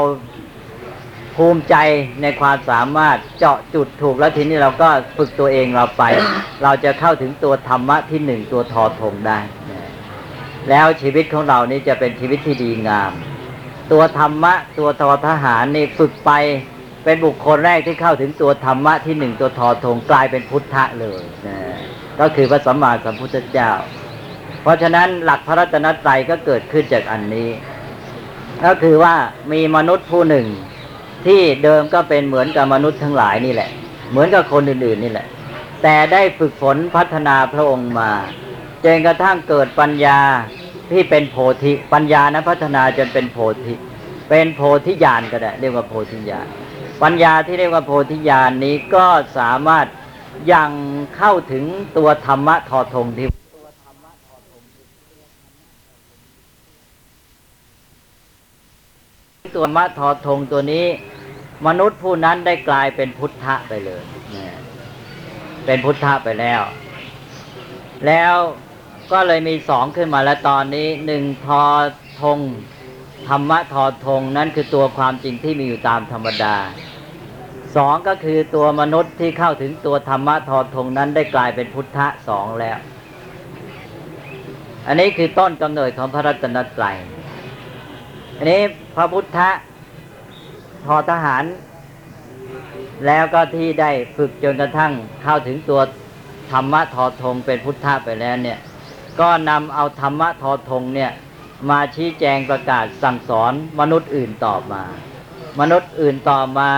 ภูมิใจในความสามารถเจาะจุดถูกแล้วทีนี้เราก็ฝึกตัวเองเราไป เราจะเข้าถึงตัวธรรมะที่หนึ่งตัวทอทงได้ แล้วชีวิตของเรานี่จะเป็นชีวิตที่ดีงาม ตัวธรรมะตัวทอทหารนี่ฝึกไปเป็นบุคคลแรกที่เข้าถึงตัวธรรมะที่หนึ่งตัวทอทงกลายเป็นพุทธะเลยนะก็คือพระสัมมาสัมพุทธเจ้า เพราะฉะนั้นหลักพระรัตนตรัยก็เกิดขึ้นจากอันนี้ ก็คือว่ามีมนุษย์ผู้หนึ่ง ที่เดิมก็เป็นเหมือนกับมนุษย์ทั้งหลายนี่แหละ เหมือนกับคนอื่นๆนี่แหละ แต่ได้ฝึกฝนพัฒนาพระองค์มาจนกระทั่งเกิดปัญญาที่เป็นโพธิปัญญานะพัฒนาจนเป็นโพธิ เป็นโพธิญาณก็ได้เรียกว่าโพธิญาณปัญญาที่เรียกว่าโพธิญาณนี้ก็สามารถยังเข้าถึงตัวธรรมะทอทงที่ตัวมะทอทงตัวนี้ มนุษย์ผู้นั้นได้กลายเป็นพุทธะไปเลยเป็นพุทธะไปแล้ว แล้วก็เลยมีสองขึ้นมาแล้วตอนนี้หนึ่งทอทงธรรมะทอทงนั้นคือตัวความจริงที่มีอยู่ตามธรรมดาสองก็คือตัวมนุษย์ที่เข้าถึงตัวธรรมะทอทงนั้นได้กลายเป็นพุทธะสองแล้ว อันนี้คือต้นกำเนิดของพระรัตนตรัยอันนี้พระพุทธะ ทอทหาร แล้วก็ที่ได้ฝึกจนกระทั่งเข้าถึงตัวธรรมะทอทงเป็นพุทธะไปแล้วเนี่ย ก็นำเอาธรรมะทอทงเนี่ยมาชี้แจงประกาศสั่งสอนมนุษย์อื่นต่อมา มนุษย์อื่นต่อมา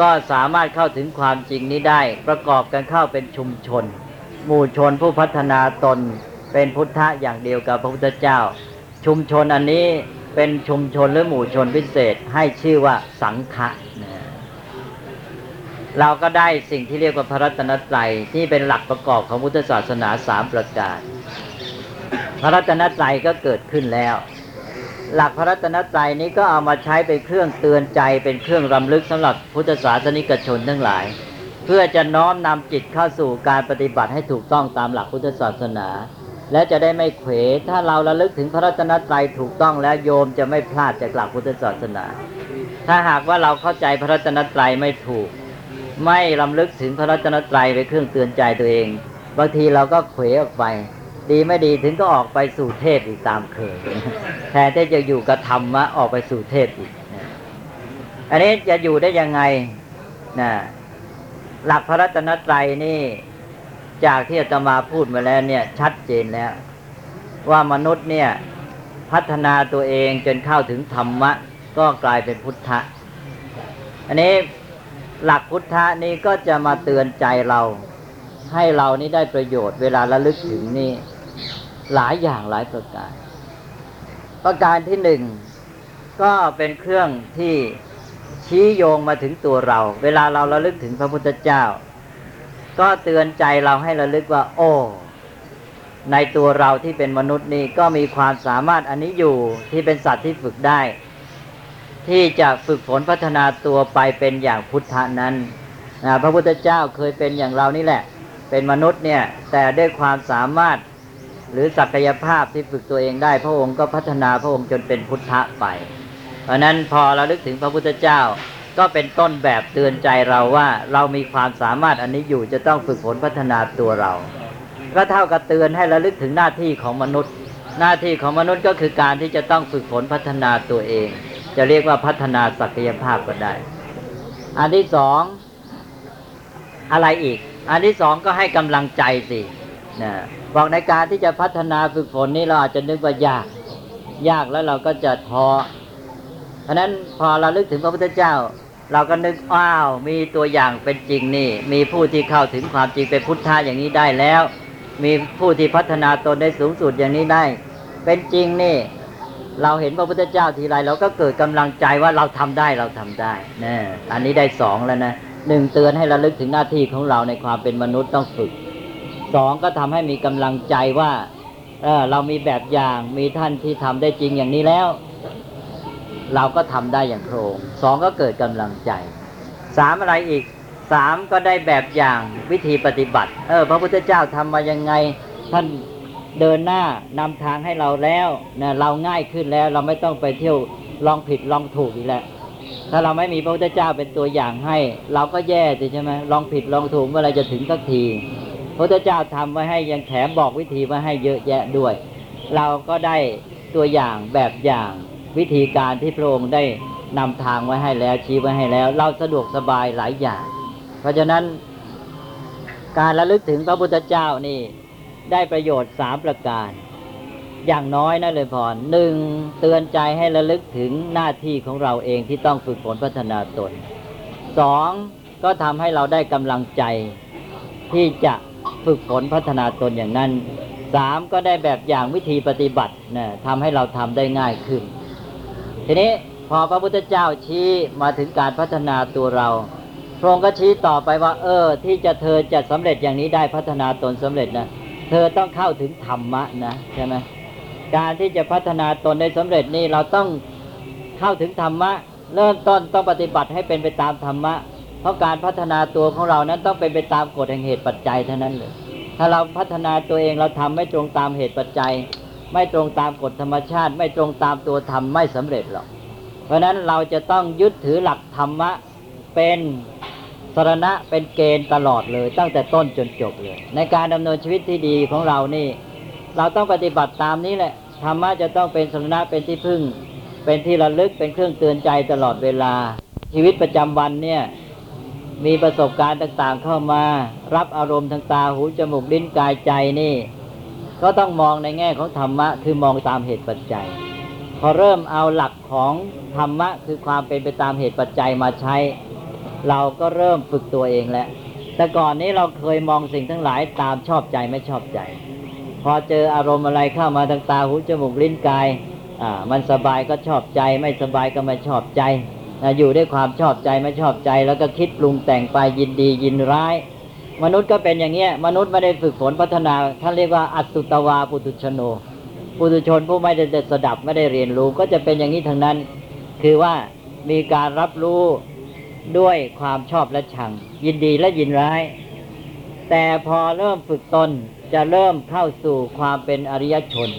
ก็สามารถเข้าถึงความจริงนี้ได้ ประกอบกันเข้าเป็นชุมชน หมู่ชนผู้พัฒนาตนเป็นพุทธะอย่างเดียวกับพระพุทธเจ้า ชุมชนอันนี้ เป็นชุมชนหรือหมู่ชนพิเศษให้ชื่อว่าสังฆะเราก็ได้สิ่งที่เรียกว่าพระรัตนตรัยที่เป็นหลักประกอบของพุทธศาสนาสามประการพระรัตนตรัยก็เกิดขึ้นแล้ว หลักพระรัตนตรัยนี้ก็เอามาใช้เป็นเครื่องเตือนใจเป็นเครื่องรำลึกสำหรับพุทธศาสนิกชนทั้งหลาย เพื่อจะน้อมนำจิตเข้าสู่การปฏิบัติให้ถูกต้องตามหลักพุทธศาสนา และจะได้ไม่เขว ถ้าเราระลึกถึงพระรัตนตรัยถูกต้องแล้วโยมจะไม่พลาดจากหลักพุทธศาสนา ถ้าหากว่าเราเข้าใจพระรัตนตรัยไม่ถูก ไม่ลำลึกถึงพระรัตนตรัยเป็นเครื่องเตือนใจตัวเอง บางทีเราก็เขวออกไป ดีไม่ดีถึงก็ออกไปสู่เทพอีกตามเคย แทนที่จะอยู่กับธรรมะออกไปสู่เทพอีก อันนี้จะอยู่ได้ยังไงนะหลักพระรัตนตรัยนี่ จากที่อาตมาพูดมาแล้วเนี่ย ชัดเจนแล้ว ว่ามนุษย์เนี่ย พัฒนาตัวเองจนเข้าถึงธรรมะ ก็กลายเป็นพุทธะ อันนี้หลักพุทธะนี้ก็จะมาเตือนใจเรา ให้เรานี่ได้ประโยชน์เวลาระลึกถึงนี่ หลายอย่างหลายประการ ประการที่หนึ่งก็เป็นเครื่องที่ชี้โยงมาถึงตัวเรา เวลาเราระลึกถึงพระพุทธเจ้า ก็เตือนใจเราให้ระลึกว่า โอ้ในตัวเราที่เป็นมนุษย์นี่ก็มีความสามารถอันนี้อยู่ที่เป็นสัตว์ที่ฝึกได้ ที่จะฝึกฝนพัฒนาตัวไปเป็นอย่างพุทธานั้นนะพระพุทธเจ้าเคยเป็นอย่างเรานี่แหละ เป็นมนุษย์เนี่ยแต่ด้วยความสามารถหรือศักยภาพที่ฝึกตัวเองได้ พระองค์ก็พัฒนาพระองค์จนเป็นพุทธะไป เพราะนั้นพอเราลึกถึงพระพุทธเจ้า ก็เป็นต้นแบบเตือนใจเราว่าเรามีความสามารถอันนี้อยู่จะต้องฝึกฝนพัฒนาตัวเรา ก็เท่ากับเตือนให้ระลึกถึงหน้าที่ของมนุษย์ หน้าที่ของมนุษย์ก็คือการที่จะต้องฝึกฝนพัฒนาตัวเอง จะเรียกว่าพัฒนาศักยภาพก็ได้ อันที่สองอะไรอีก อันที่สองก็ให้กำลังใจสินะบอกในการที่จะพัฒนาฝึกฝนนี้เราอาจจะนึกว่ายาก ยากแล้วเราก็จะท้อเพราะนั้นพอเราลึกถึงพระพุทธเจ้า เราก็นึกอ้าวมีตัวอย่างเป็นจริงนี่ มีผู้ที่เข้าถึงความจริงเป็นพุทธะอย่างนี้ได้แล้ว มีผู้ที่พัฒนาตนได้สูงสุดอย่างนี้ได้ เป็นจริงนี่ เราเห็นพระพุทธเจ้าทีไรเราก็เกิดกำลังใจว่าเราทำได้เราทำได้นะอันนี้ได้สองแล้วนะหนึ่งเตือนให้ระลึกถึงหน้าที่ของเราในความเป็นมนุษย์ต้องฝึกสองก็ทำให้มีกำลังใจว่าเออเรามีแบบอย่างมีท่านที่ทำได้จริงอย่างนี้แล้ว เราก็ทำได้อย่างโครงสองก็เกิดกำลังใจสามอะไรอีกสามก็ได้แบบอย่างวิธีปฏิบัติ เออ พระพุทธเจ้าทำมายังไง ท่านเดินหน้านำทางให้เราแล้วนะเราง่ายขึ้นแล้วเราไม่ต้องไปเที่ยวลองผิดลองถูกอีกแล้วถ้าเราไม่มีพระพุทธเจ้าเป็นตัวอย่างให้ เราก็แย่สิใช่ไหมลองผิดลองถูกเมื่อไรจะถึงสักที พระพุทธเจ้าทำไว้ให้ยังแถมบอกวิธีมาให้เยอะแยะด้วย เราก็ได้ตัวอย่างแบบอย่าง วิธีการที่พระองค์ได้นำทางไว้ให้แล้วชี้ไว้ให้แล้ว เราสะดวกสบายหลายอย่าง เพราะฉะนั้น การระลึกถึงพระพุทธเจ้านี่ได้ประโยชน์สามประการ อย่างน้อยนะเลยพรหนึ่งเตือนใจให้ระลึกถึงหน้าที่ของเราเองที่ต้องฝึกฝนพัฒนาตนสองก็ทำให้เราได้กำลังใจที่จะฝึกฝนพัฒนาตนอย่างนั้นสามก็ได้แบบอย่างวิธีปฏิบัตินะทำให้เราทำได้ง่ายขึ้น ทีนี้พอพระพุทธเจ้าชี้มาถึงการพัฒนาตัวเราพระองค์ก็ชี้ต่อไปว่า เออ ที่จะเธอจะสำเร็จอย่างนี้ได้พัฒนาตนสำเร็จนะเธอต้องเข้าถึงธรรมะนะใช่ไหมการที่จะพัฒนาตนได้สำเร็จนี่เราต้องเข้าถึงธรรมะ เริ่มต้นต้องปฏิบัติให้เป็นไปตามธรรมะ เพราะการพัฒนาตัวของเรานั้นต้องเป็นไปตามกฎแห่งเหตุปัจจัยเท่านั้นเลยถ้าเราพัฒนาตัวเองเราทำไม่ตรงตามเหตุปัจจัย ไม่ตรงตามกฎธรรมชาติ ไม่ตรงตามตัวธรรมไม่สำเร็จหรอก เพราะฉะนั้นเราจะต้องยึดถือหลักธรรมะเป็นสรณะเป็นเกณฑ์ตลอดเลย ตั้งแต่ต้นจนจบเลย ในการดำเนินชีวิตที่ดีของเรานี่ เราต้องปฏิบัติตามนี้แหละธรรมะจะต้องเป็นสรณะเป็นที่พึ่ง เป็นที่ระลึกเป็นเครื่องเตือนใจตลอดเวลา ชีวิตประจำวันเนี่ยมีประสบการณ์ต่างๆเข้ามา รับอารมณ์ทางตาหูจมูกลิ้นกายใจนี่ ก็ต้องมองในแง่ของธรรมะ คือมองตามเหตุปัจจัย พอเริ่มเอาหลักของธรรมะ คือความเป็นไปตามเหตุปัจจัยมาใช้ เราก็เริ่มฝึกตัวเองแล้วแต่ก่อนนี้เราเคยมองสิ่งทั้งหลายตามชอบใจไม่ชอบใจ พอเจออารมณ์อะไรเข้ามาทางตาหูจมูกลิ้นกายอ่ามันสบายก็ชอบใจ ไม่สบายก็ไม่ชอบใจอยู่ด้วยความชอบใจไม่ชอบใจ แล้วก็คิดปรุงแต่งไปยินดียินร้าย มนุษย์ก็เป็นอย่างเงี้ยมนุษย์ไม่ได้ฝึกฝนพัฒนาท่านเรียกว่าอัตุตวาปุตุชโนปุถุชนผู้ไม่ได้สดับไม่ได้เรียนรู้ก็จะเป็นอย่างนี้ทั้งนั้น คือว่ามีการรับรู้ด้วยความชอบและชัง ยินดีและยินร้าย แต่พอเริ่มฝึกตนจะเริ่มเข้าสู่ความเป็นอริยชน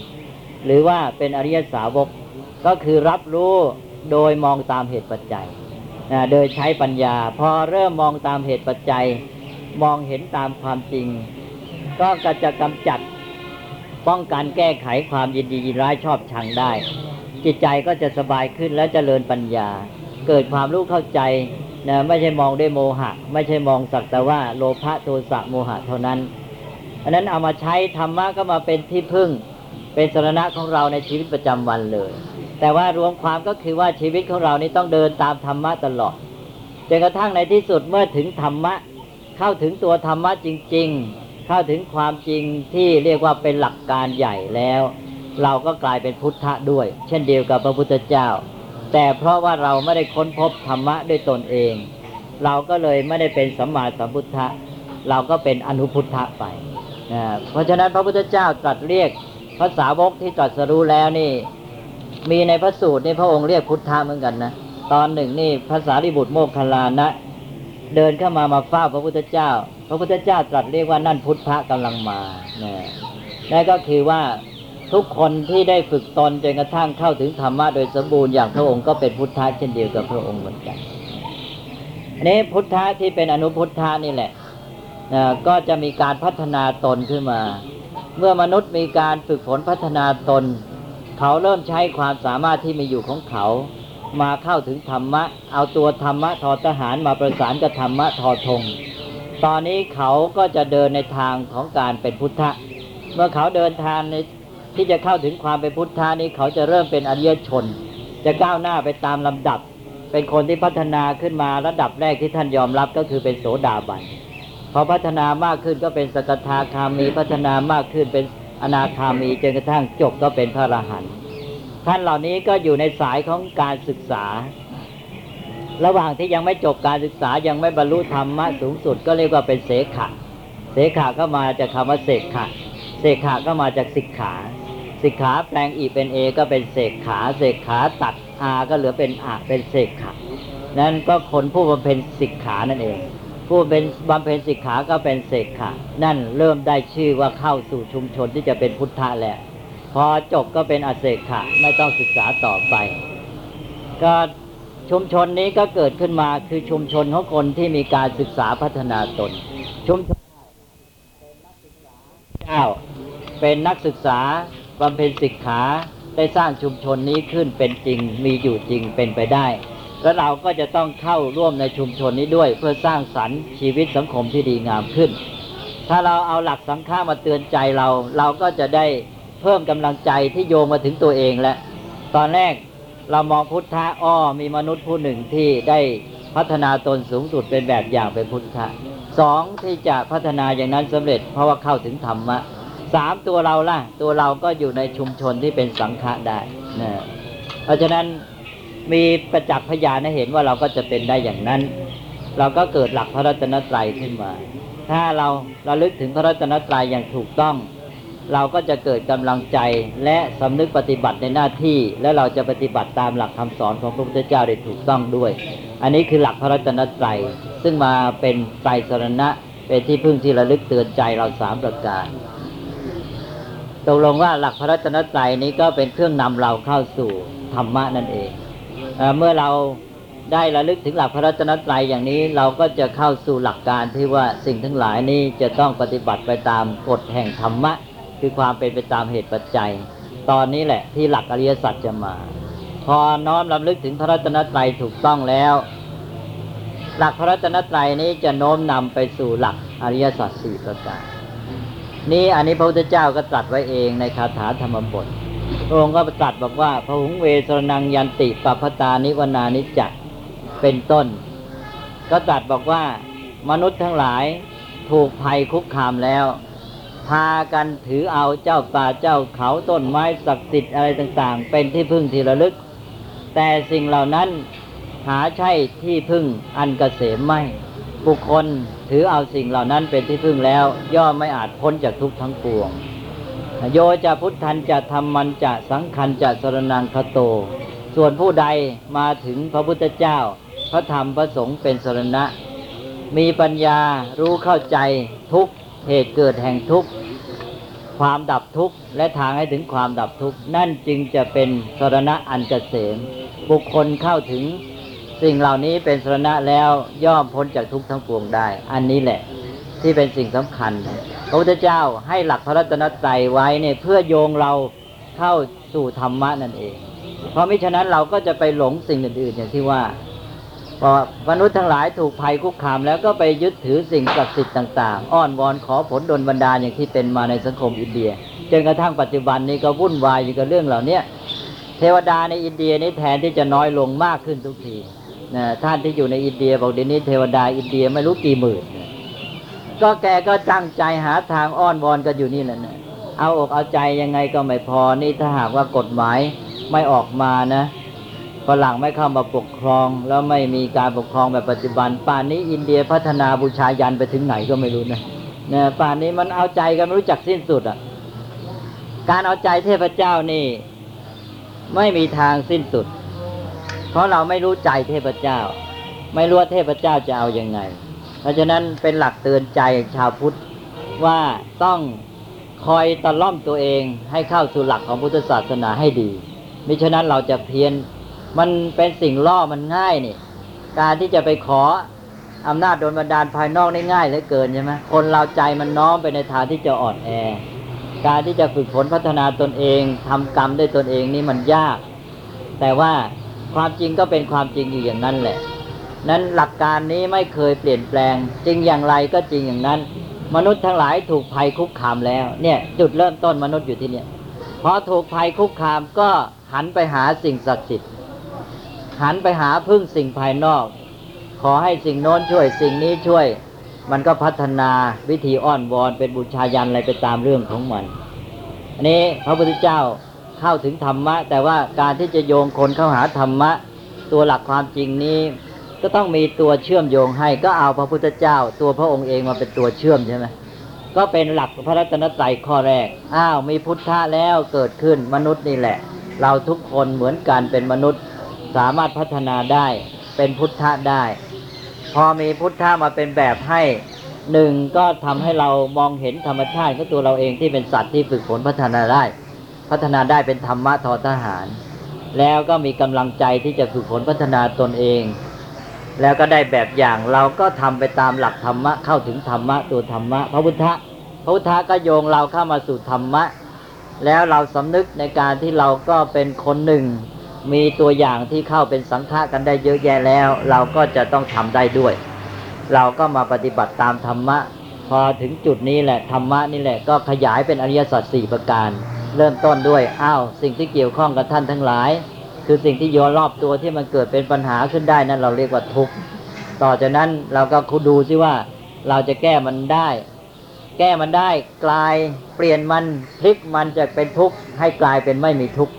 หรือว่าเป็นอริยสาวก ก็คือรับรู้โดยมองตามเหตุปัจจัยโดยใช้ปัญญา พอเริ่มมองตามเหตุปัจจัย มองเห็นตามความจริง ก็จะกำจัดป้องกันแก้ไขความยินดียินร้ายชอบชังได้ จิตใจก็จะสบายขึ้นและเจริญปัญญา เกิดความรู้เข้าใจนะไม่ใช่มองด้วยโมหะ ไม่ใช่มองสักแต่ว่าโลภะโทสะโมหะเท่านั้นอันนั้นเอามาใช้ธรรมะก็มาเป็นที่พึ่ง เป็นสรณะของเราในชีวิตประจำวันเลย แต่ว่ารวมความก็คือว่าชีวิตของเรานี่ต้องเดินตามธรรมะตลอดจนกระทั่งในที่สุดเมื่อถึงธรรมะ เข้าถึงตัวธรรมะจริง ๆ เข้าถึงความจริงที่เรียกว่าเป็นหลักการใหญ่แล้ว เราก็กลายเป็นพุทธะด้วย เช่นเดียวกับพระพุทธเจ้า แต่เพราะว่าเราไม่ได้ค้นพบธรรมะด้วยตนเอง เราก็เลยไม่ได้เป็นสัมมาสัมพุทธะเราก็เป็นอนุพุทธะไปนะเพราะฉะนั้นพระพุทธเจ้าตรัสเรียกภาษาวกที่ตรัสรู้แล้วนี่ มีในพระสูตรนี่พระองค์เรียกพุทธะเหมือนกันนะตอนหนึ่งนี่ภาษาริบุตรโมคคลานะ เดินเข้ามามาเฝ้าพระพุทธเจ้า พระพุทธเจ้าตรัสเรียกว่านั่นพุทธะกำลังมาเนี่ยนั่นก็คือว่าทุกคนที่ได้ฝึกตนจนกระทั่งเข้าถึงธรรมะโดยสมบูรณ์อย่างพระองค์ก็เป็นพุทธะเช่นเดียวกับพระองค์เหมือนกันอันนี้พุทธะที่เป็นอนุพุทธะนี่แหละก็จะมีการพัฒนาตนขึ้นมา เมื่อมนุษย์มีการฝึกฝนพัฒนาตน เขาเริ่มใช้ความสามารถที่มีอยู่ของเขา มาเข้าถึงธรรมะ เอาตัวธรรมะทอทหารมาประสานกับธรรมะทอธง ตอนนี้เขาก็จะเดินในทางของการเป็นพุทธะ เมื่อเขาเดินทางในที่จะเข้าถึงความเป็นพุทธะนี้เขาจะเริ่มเป็นอริยชน จะก้าวหน้าไปตามลำดับ เป็นคนที่พัฒนาขึ้นมาระดับแรกที่ท่านยอมรับก็คือเป็นโสดาบันพอพัฒนามากขึ้นก็เป็นสกทาคามีพัฒนามากขึ้นเป็นอนาคามีจนกระทั่งจบก็เป็นพระอรหันต์ ท่านเหล่านี้ก็อยู่ในสายของการศึกษา ระหว่างที่ยังไม่จบการศึกษายังไม่บรรลุธรรมะสูงสุดก็เรียกว่าเป็นเสขะเสขะก็มาจากคำว่าเสกขะเสกขะก็มาจากสิกขา สิกขาแปลงอีเป็นเอก็เป็นเสกขาเสกขาตัดอาก็เหลือเป็นอาเป็นเสกขะนั่นก็คนผู้บำเพ็ญสิกขานั่นเอง ผู้เป็นบำเพ็ญสิกขาก็เป็นเสกขะนั่นเริ่มได้ชื่อว่าเข้าสู่ชุมชนที่จะเป็นพุทธะแล้ว พอจบก็เป็นอเสกขะไม่ต้องศึกษาต่อไป ก็ชุมชนนี้ก็เกิดขึ้นมาคือชุมชนของคนที่มีการศึกษาพัฒนาตน ชุมชนเจ้าเป็นนักศึกษาบำเพ็ญศิกขาได้สร้างชุมชนนี้ขึ้นเป็นจริงมีอยู่จริงเป็นไปได้ แล้วเราก็จะต้องเข้าร่วมในชุมชนนี้ด้วย เพื่อสร้างสรรค์ชีวิตสังคมที่ดีงามขึ้น ถ้าเราเอาหลักสังฆามาเตือนใจเรา เราก็จะได้ เพิ่มกำลังใจที่โยงมาถึงตัวเองแล้วตอนแรกเรามองพุทธะอ้อมีมนุษย์ผู้หนึ่งที่ได้พัฒนาตนสูงสุดเป็นแบบอย่างเป็นพุทธะสองที่จะพัฒนาอย่างนั้นสำเร็จเพราะว่าเข้าถึงธรรมะสามตัวเราล่ะ ตัวเราก็อยู่ในชุมชนที่เป็นสังฆะได้นะเพราะฉะนั้นมีประจักษ์พยานให้เห็นว่าเราก็จะเป็นได้อย่างนั้น เราก็เกิดหลักพระรัตนตรัยขึ้นมา ถ้าเราเราลึกถึงพระรัตนตรัยอย่างถูกต้อง เราก็จะเกิดกำลังใจและสำนึกปฏิบัติในหน้าที่ และเราจะปฏิบัติตามหลักคำสอนของพระพุทธเจ้าได้ถูกต้องด้วย อันนี้คือหลักพระรัตนตรัยซึ่งมาเป็นไตรสรณะเป็นที่พึ่งที่ระลึกเตือนใจเราสามประการตกลงว่าหลักพระรัตนตรัยนี้ก็เป็นเครื่องนำเราเข้าสู่ธรรมะนั่นเองเอเมื่อเราได้ระลึกถึงหลักพระรัตนตรัยอย่างนี้เราก็จะเข้าสู่หลักการที่ว่าสิ่งทั้งหลายนี้จะต้องปฏิบัติไปตามกฎแห่งธรรมะ คือความเป็นไปตามเหตุปัจจัย ตอนนี้แหละที่หลักอริยสัจจะมา พอน้อมรำลึกถึงพระรัตนตรัยถูกต้องแล้ว หลักพระรัตนตรัยนี้จะโน้มนำไปสู่หลักอริยสัจสี่ประการนี่อันนี้พระพุทธเจ้าก็ตรัสไว้เองในคาถาธรรมบทพระองค์ก็ตรัสบอกว่าพระหุงเวสรนังยันติปัพตานิวนานิจจะเป็นต้น ก็ตรัสบอกว่ามนุษย์ทั้งหลายถูกภัยคุกคามแล้ว พากันถือเอาเจ้าป่าเจ้าเขาต้นไม้ศักดิ์สิทธิ์อะไรต่างๆ เป็นที่พึ่งที่ระลึก แต่สิ่งเหล่านั้นหาใช่ที่พึ่งอันเกษมไม่ บุคคลถือเอาสิ่งเหล่านั้นเป็นที่พึ่งแล้ว ย่อมไม่อาจพ้นจากทุกข์ทั้งปวง โยจะพุทธันจะธรรมันจะสังคันจะสรนังคโต ส่วนผู้ใดมาถึงพระพุทธเจ้า พระธรรมพระสงฆ์เป็นสรณะ มีปัญญารู้เข้าใจทุกข์ เหตุเกิดแห่งทุกข์ความดับทุกข์และทางให้ถึงความดับทุกข์นั่นจึงจะเป็นสรณะอันเกษมบุคคลเข้าถึงสิ่งเหล่านี้เป็นสรณะแล้วย่อมพ้นจากทุกข์ทั้งปวงได้ อันนี้แหละที่เป็นสิ่งสำคัญพระพุทธเจ้าให้หลักพระรัตนตรัยไว้เนี่ยเพื่อโยงเราเข้าสู่ธรรมะนั่นเอง เพราะมิฉะนั้นเราก็จะไปหลงสิ่งอื่นๆอย่างที่ว่า พอมนุษย์ทั้งหลายถูกภัยคุกคามแล้วก็ไปยึดถือสิ่งศักดิ์สิทธิ์ต่างๆ อ้อนวอนขอผลดลบันดาลอย่างที่เป็นมาในสังคมอินเดีย จนกระทั่งปัจจุบันนี้ก็วุ่นวายอยู่กับเรื่องเหล่านี้เทวดาในอินเดียนี่แทนที่จะน้อยลงมากขึ้นทุกทีนะท่านที่อยู่ในอินเดียบอกเดี๋ยวนี้เทวดาอินเดียไม่รู้กี่หมื่น ก็แกก็ตั้งใจหาทางอ้อนวอนกันอยู่นี่แหละนะเอาอกเอาใจยังไงก็ไม่พอนี่ถ้าหากว่ากฎหมายไม่ออกมานะ ฝรั่งไม่เข้ามาปกครอง แล้วไม่มีการปกครองแบบปัจจุบัน ป่านนี้อินเดียพัฒนาบูชายันไปถึงไหนก็ไม่รู้นะเนี่ยป่านนี้มันเอาใจกันไม่รู้จักสิ้นสุดอะ การเอาใจเทพเจ้านี่ ไม่มีทางสิ้นสุด เพราะเราไม่รู้ใจเทพเจ้า ไม่รู้ว่าเทพเจ้าจะเอาอยัางไง เพราะฉะนั้นเป็นหลักเตือนใจชาวพุทธว่าต้องคอยตะล่อมตัวเองให้เข้าสู่หลักของพุทธศาสนาให้ดีมิฉะนั้นเราจะเพี้ยน มันเป็นสิ่งล่อมันง่ายนี่ การที่จะไปขออำนาจโดนบันดาลภายนอกได้ง่ายเหลือเกินใช่ไหมคนเราใจมันน้อมไปในทางที่จะอ่อนแอ การที่จะฝึกฝนพัฒนาตนเองทำกรรมด้วยตนเองนี่มันยาก แต่ว่าความจริงก็เป็นความจริงอยู่อย่างนั้นแหละ นั้นหลักการนี้ไม่เคยเปลี่ยนแปลง จริงอย่างไรก็จริงอย่างนั้น มนุษย์ทั้งหลายถูกภัยคุกคามแล้ว เนี่ย จุดเริ่มต้นมนุษย์อยู่ที่เนี่ยพอถูกภัยคุกคามก็หันไปหาสิ่งศักดิ์สิทธิ์ หันไปหาพึ่งสิ่งภายนอก ขอให้สิ่งโน้นช่วยสิ่งนี้ช่วย มันก็พัฒนาวิธีอ้อนวอนเป็นบูชายันอะไรไปตามเรื่องของมัน อันนี้พระพุทธเจ้าเข้าถึงธรรมะ แต่ว่าการที่จะโยงคนเข้าหาธรรมะ ตัวหลักความจริงนี้ ก็ต้องมีตัวเชื่อมโยงให้ ก็เอาพระพุทธเจ้า ตัวพระองค์เองมาเป็นตัวเชื่อมใช่ไหมก็เป็นหลักพระรัตนตรัยข้อแรก อ้าวมีพุทธะแล้วเกิดขึ้นมนุษย์นี่แหละ เราทุกคนเหมือนกันเป็นมนุษย์ สามารถพัฒนาได้เป็นพุทธะได้ พอมีพุทธะมาเป็นแบบให้หนึ่งก็ทำให้เรามองเห็นธรรมชาติของตัวเราเองที่เป็นสัตว์ที่ฝึกฝนพัฒนาได้ พัฒนาได้เป็นธรรมะทอทหาร แล้วก็มีกำลังใจที่จะฝึกฝนพัฒนาตนเอง แล้วก็ได้แบบอย่างเราก็ทำไปตามหลักธรรมะเข้าถึงธรรมะตัวธรรมะพระพุทธะพระพุทธะก็โยงเราเข้ามาสู่ธรรมะ แล้วเราสำนึกในการที่เราก็เป็นคนหนึ่ง มีตัวอย่างที่เข้าเป็นสังฆะกันได้เยอะแยะแล้ว เราก็จะต้องทำได้ด้วย เราก็มาปฏิบัติตามธรรมะ พอถึงจุดนี้แหละธรรมะนี่แหละก็ขยายเป็นอริยสัจสี่ประการ เริ่มต้นด้วยอ้าวสิ่งที่เกี่ยวข้องกับท่านทั้งหลาย คือสิ่งที่โยนรอบตัวที่มันเกิดเป็นปัญหาขึ้นได้นั้นเราเรียกว่าทุกข์ต่อจากนั้นเราก็คุดูซิว่าเราจะแก้มันได้ แก้มันได้กลายเปลี่ยนมันพลิกมันจากเป็นทุกข์ให้กลายเป็นไม่มีทุกข์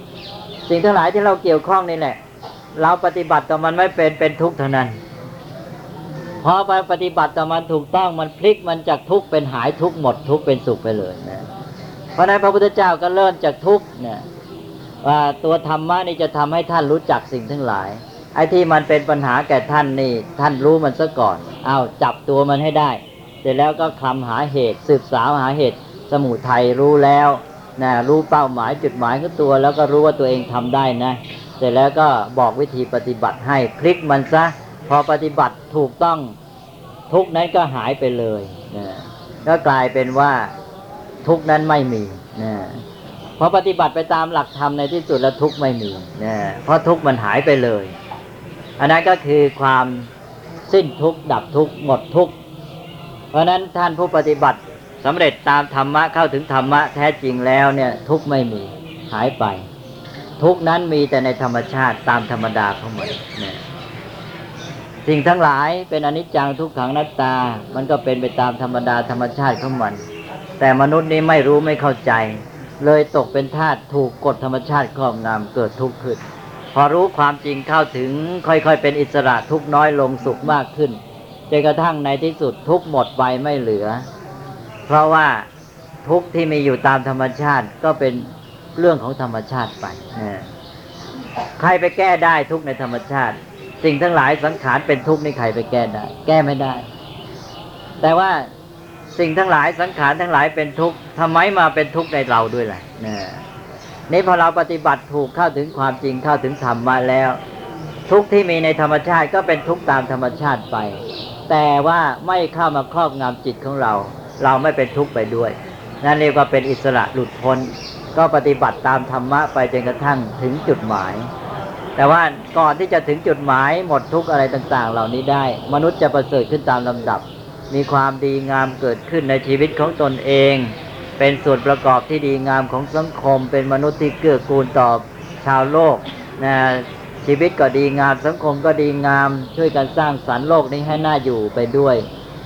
สิ่งทั้งหลายที่เราเกี่ยวข้องนี่แหละ เราปฏิบัติต่อมันไม่เป็นเป็นทุกข์เท่านั้นพอไปปฏิบัติต่อมันถูกต้องมันพลิกมันจากทุกข์เป็นหายทุกข์หมดทุกข์เป็นสุขไปเลยนะเพราะนั้นพระพุทธเจ้าก็เริ่มจากทุกข์เนี่ยว่าตัวธรรมะนี่จะทำให้ท่านรู้จักสิ่งทั้งหลาย ไอ้ที่มันเป็นปัญหาแก่ท่านนี่ ท่านรู้มันซะก่อนเอาจับตัวมันให้ได้ เสร็จแล้วก็คลำหาเหตุ สืบสาวหาเหตุ สมุทัยรู้แล้ว นะรู้เป้าหมายจุดหมายของตัว แล้วก็รู้ว่าตัวเองทำได้นะ เสร็จแล้วก็บอกวิธีปฏิบัติให้พลิกมันซะ พอปฏิบัติถูกต้องทุกนั้นก็หายไปเลยนะก็กลายเป็นว่าทุกนั้นไม่มีนะพอปฏิบัติไปตามหลักธรรมในที่สุดแล้วทุกไม่มีนะเพราะทุกมันหายไปเลย อันนั้นก็คือความสิ้นทุกดับทุกหมดทุกเพราะนั้นท่านผู้ปฏิบัติ สำเร็จตามธรรมะเข้าถึงธรรมะแท้จริงแล้วเนี่ย ทุกไม่มีหายไป ทุกนั้นมีแต่ในธรรมชาติตามธรรมดาของมันนะสิ่งทั้งหลายเป็นอนิจจังทุกขังนัตตา มันก็เป็นไปตามธรรมดาธรรมชาติของมัน แต่มนุษย์นี้ไม่รู้ไม่เข้าใจ เลยตกเป็นทาสถูกกฎธรรมชาติครอบงำเกิดทุกข์ขึ้น พอรู้ความจริงเข้าถึงค่อยๆ เป็นอิสระทุกน้อยลงสุขมากขึ้นจนกระทั่งในที่สุดทุกหมดไปไม่เหลือ เพราะว่าทุกที่มีอยู่ตามธรรมชาติก็เป็นเรื่องของธรรมชาติไปนะใครไปแก้ได้ทุกในธรรมชาติ สิ่งทั้งหลายสังขารเป็นทุกข์นี่ใครไปแก้ได้ แก้ไม่ได้ แต่ว่าสิ่งทั้งหลายสังขารทั้งหลายเป็นทุกข์ทำไมมาเป็นทุกข์ในเราด้วยล่ะนะนี่พอเราปฏิบัติถูกเข้าถึงความจริงเข้าถึงธรรมมาแล้ว ทุกที่มีในธรรมชาติก็เป็นทุกตามธรรมชาติไป แต่ว่าไม่เข้ามาครอบงำจิตของเรา เราไม่เป็นทุกข์ไปด้วย นั่นเรียกว่าเป็นอิสระหลุดพ้น ก็ปฏิบัติตามธรรมะไปจนกระทั่งถึงจุดหมาย แต่ว่าก่อนที่จะถึงจุดหมายหมดทุกข์อะไรต่างๆ เหล่านี้ได้ มนุษย์จะประเสริฐขึ้นตามลำดับ มีความดีงามเกิดขึ้นในชีวิตของตนเอง เป็นส่วนประกอบที่ดีงามของสังคม เป็นมนุษย์ที่เกื้อกูลต่อชาวโลกนะชีวิตก็ดีงามสังคมก็ดีงามช่วยกันสร้างสรรค์โลกนี้ให้น่าอยู่ไปด้วย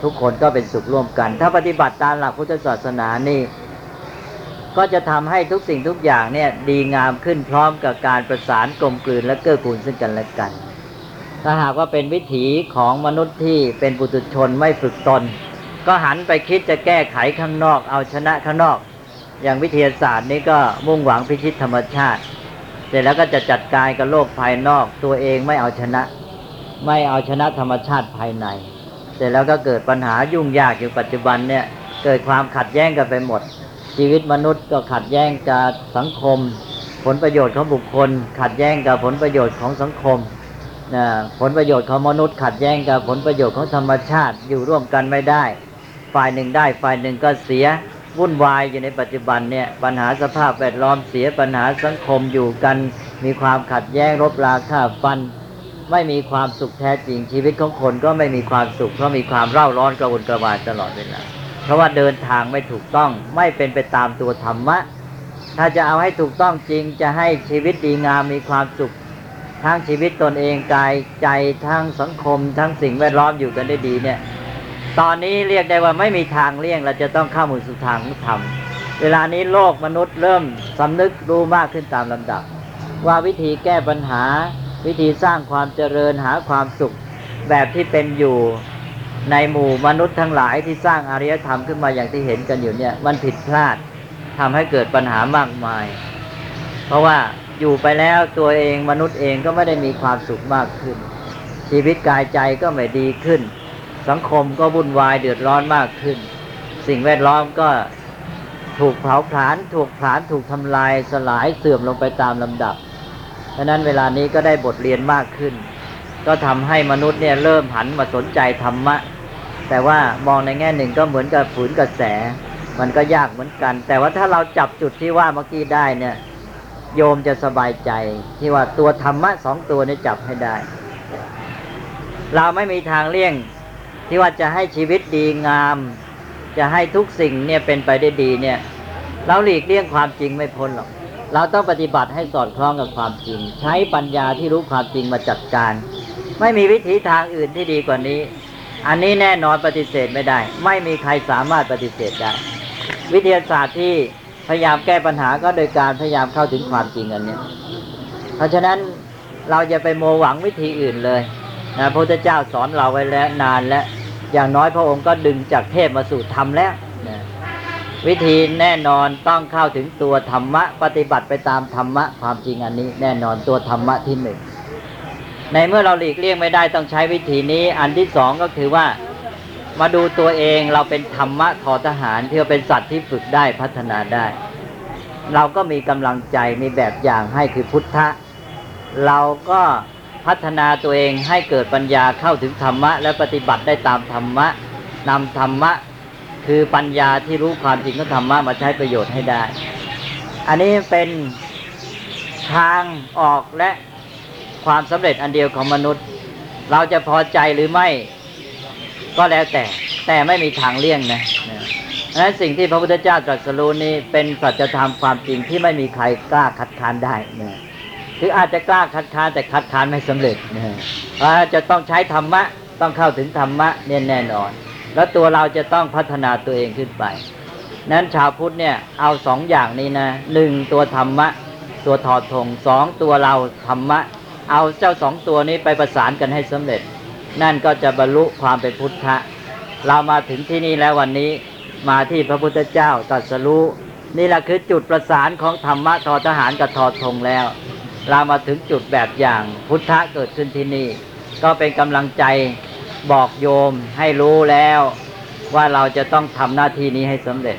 ทุกคนก็เป็นสุขร่วมกัน ถ้าปฏิบัติตามหลักพุทธศาสนานี่ก็จะทำให้ทุกสิ่งทุกอย่างเนี่ยดีงามขึ้นพร้อมกับการประสานกลมกลืนและเกื้อกูลซึ่งกันและกัน ถ้าหากว่าเป็นวิถีของมนุษย์ที่เป็นปุถุชนไม่ฝึกตน ก็หันไปคิดจะแก้ไขข้างนอก เอาชนะข้างนอก อย่างวิทยาศาสตร์นี้ก็มุ่งหวังพิชิตธรรมชาติ เสร็จแล้วก็จะจัดการกับโลกภายนอก ตัวเองไม่เอาชนะ ไม่เอาชนะธรรมชาติภายใน สร็จแล้วก็เกิดปัญหายุ่งยากอยู่ปัจจุบันเนี่ยเกิดความขัดแย้งกันไปหมด ชีวิตมนุษย์ก็ขัดแย้งกับสังคม ผลประโยชน์ของบุคคล ขัดแย้งกับผลประโยชน์ของสังคมนะผลประโยชน์ของมนุษย์ ขัดแย้งกับผลประโยชน์ของธรรมชาติอยู่ร่วมกันไม่ได้ ฝ่ายหนึ่งได้ ฝ่ายหนึ่งก็เสียวุ่นวายอยู่ในปัจจุบันเนี่ยปัญหาสภาพแวดล้อมเสียปัญหาสังคมอยู่กัน มีความขัดแย้งรบราฆ่าฟัน ไม่มีความสุขแท้จริงชีวิตของคนก็ไม่มีความสุขเพราะมีความเร่าร้อนกระวนกระวายตลอดเวลาเพราะว่าเดินทางไม่ถูกต้องไม่เป็นไปตามตัวธรรมะ ถ้าจะเอาให้ถูกต้องจริงจะให้ชีวิตดีงามมีความสุขทั้งชีวิตตนเองกายใจทั้งสังคม ทั้งสิ่งแวดล้อมอยู่กันได้ดีเนี่ย ตอนนี้เรียกได้ว่าไม่มีทางเลี่ยงเราจะต้องเข้ามุสู่ทางของธรรมเวลานี้โลกมนุษย์เริ่มสำนึกรู้มากขึ้นตามลำดับ ว่าวิธีแก้ปัญหา วิธีสร้างความเจริญหาความสุขแบบที่เป็นอยู่ในหมู่มนุษย์ทั้งหลายที่สร้างอารยธรรมขึ้นมาอย่างที่เห็นกันอยู่เนี่ย มันผิดพลาดทำให้เกิดปัญหามากมาย เพราะว่าอยู่ไปแล้วตัวเองมนุษย์เองก็ไม่ได้มีความสุขมากขึ้น ชีวิตกายใจก็ไม่ดีขึ้น สังคมก็วุ่นวายเดือดร้อนมากขึ้น สิ่งแวดล้อมก็ถูกเผาผลาญถูกผลาญถูกทำลายสลายเสื่อมลงไปตามลำดับ เพราะนั้นเวลานี้ก็ได้บทเรียนมากขึ้น ก็ทำให้มนุษย์เนี่ยเริ่มหันมาสนใจธรรมะ แต่ว่ามองในแง่หนึ่งก็เหมือนกับฝืนกระแส มันก็ยากเหมือนกัน แต่ว่าถ้าเราจับจุดที่ว่าเมื่อกี้ได้เนี่ยโยมจะสบายใจที่ว่าตัวธรรมะสองตัวนี้จับให้ได้ เราไม่มีทางเลี่ยงที่ว่าจะให้ชีวิตดีงาม จะให้ทุกสิ่งเนี่ยเป็นไปได้ดีเนี่ย เราหลีกเลี่ยงความจริงไม่พ้นหรอก เราต้องปฏิบัติให้สอดคล้องกับความจริง ใช้ปัญญาที่รู้ความจริงมาจัดการ ไม่มีวิธีทางอื่นที่ดีกว่านี้ อันนี้แน่นอนปฏิเสธไม่ได้ ไม่มีใครสามารถปฏิเสธได้ วิทยาศาสตร์ที่พยายามแก้ปัญหาก็โดยการพยายามเข้าถึงความจริงอันนี้เพราะฉะนั้นเราจะไปโมหวังวิธีอื่นเลยนะพระพุทธเจ้าสอนเราไว้แล้วนานแล้วอย่างน้อยพระองค์ก็ดึงจากเทพมาสู่ธรรมแล้ว วิธีแน่นอนต้องเข้าถึงตัวธรรมะ ปฏิบัติไปตามธรรมะ ความจริงอันนี้ แน่นอนตัวธรรมะที่หนึ่งในเมื่อเราหลีกเลี่ยงไม่ได้ต้องใช้วิธีนี้ อันที่สองก็คือว่ามาดูตัวเองเราเป็นธรรมะทอทหารที่ว่าเป็นสัตว์ที่ฝึกได้พัฒนาได้ เราก็มีกำลังใจมีแบบอย่างให้คือพุทธะเราก็พัฒนาตัวเองให้เกิดปัญญาเข้าถึงธรรมะ และปฏิบัติได้ตามธรรมะนำธรรมะ คือปัญญาที่รู้ความจริงของธรรมะมาใช้ประโยชน์ให้ได้ อันนี้เป็นทางออกและความสำเร็จอันเดียวของมนุษย์ เราจะพอใจหรือไม่ก็แล้วแต่ แต่ไม่มีทางเลี่ยงนะนะดังนั้นสิ่งที่พระพุทธเจ้าตรัสรู้นี้เป็นสัจธรรมความจริงที่ไม่มีใครกล้าคัดค้านได้นะคืออาจจะกล้าคัดค้านแต่คัดค้านไม่สำเร็จนะเพราะจะต้องใช้ธรรมะ ต้องเข้าถึงธรรมะเนี่ยแน่นอน แล้วตัวเราจะต้องพัฒนาตัวเองขึ้นไป นั้นชาวพุทธเนี่ยเอาสองอย่างนี้นะหนึ่งตัวธรรมะ ตัวถอดธงสองตัวเราธรรมะ เอาเจ้าสองตัวนี้ไปประสานกันให้สำเร็จ นั่นก็จะบรรลุความเป็นพุทธะ เรามาถึงที่นี่แล้ววันนี้มาที่พระพุทธเจ้าตรัสรู้นี่แหละคือจุดประสานของธรรมะทอทหารกับทอธงแล้ว เรามาถึงจุดแบบอย่างพุทธะเกิดขึ้นที่นี่ ก็เป็นกำลังใจ บอกโยมให้รู้แล้วว่าเราจะต้องทำหน้าที่นี้ให้สำเร็จ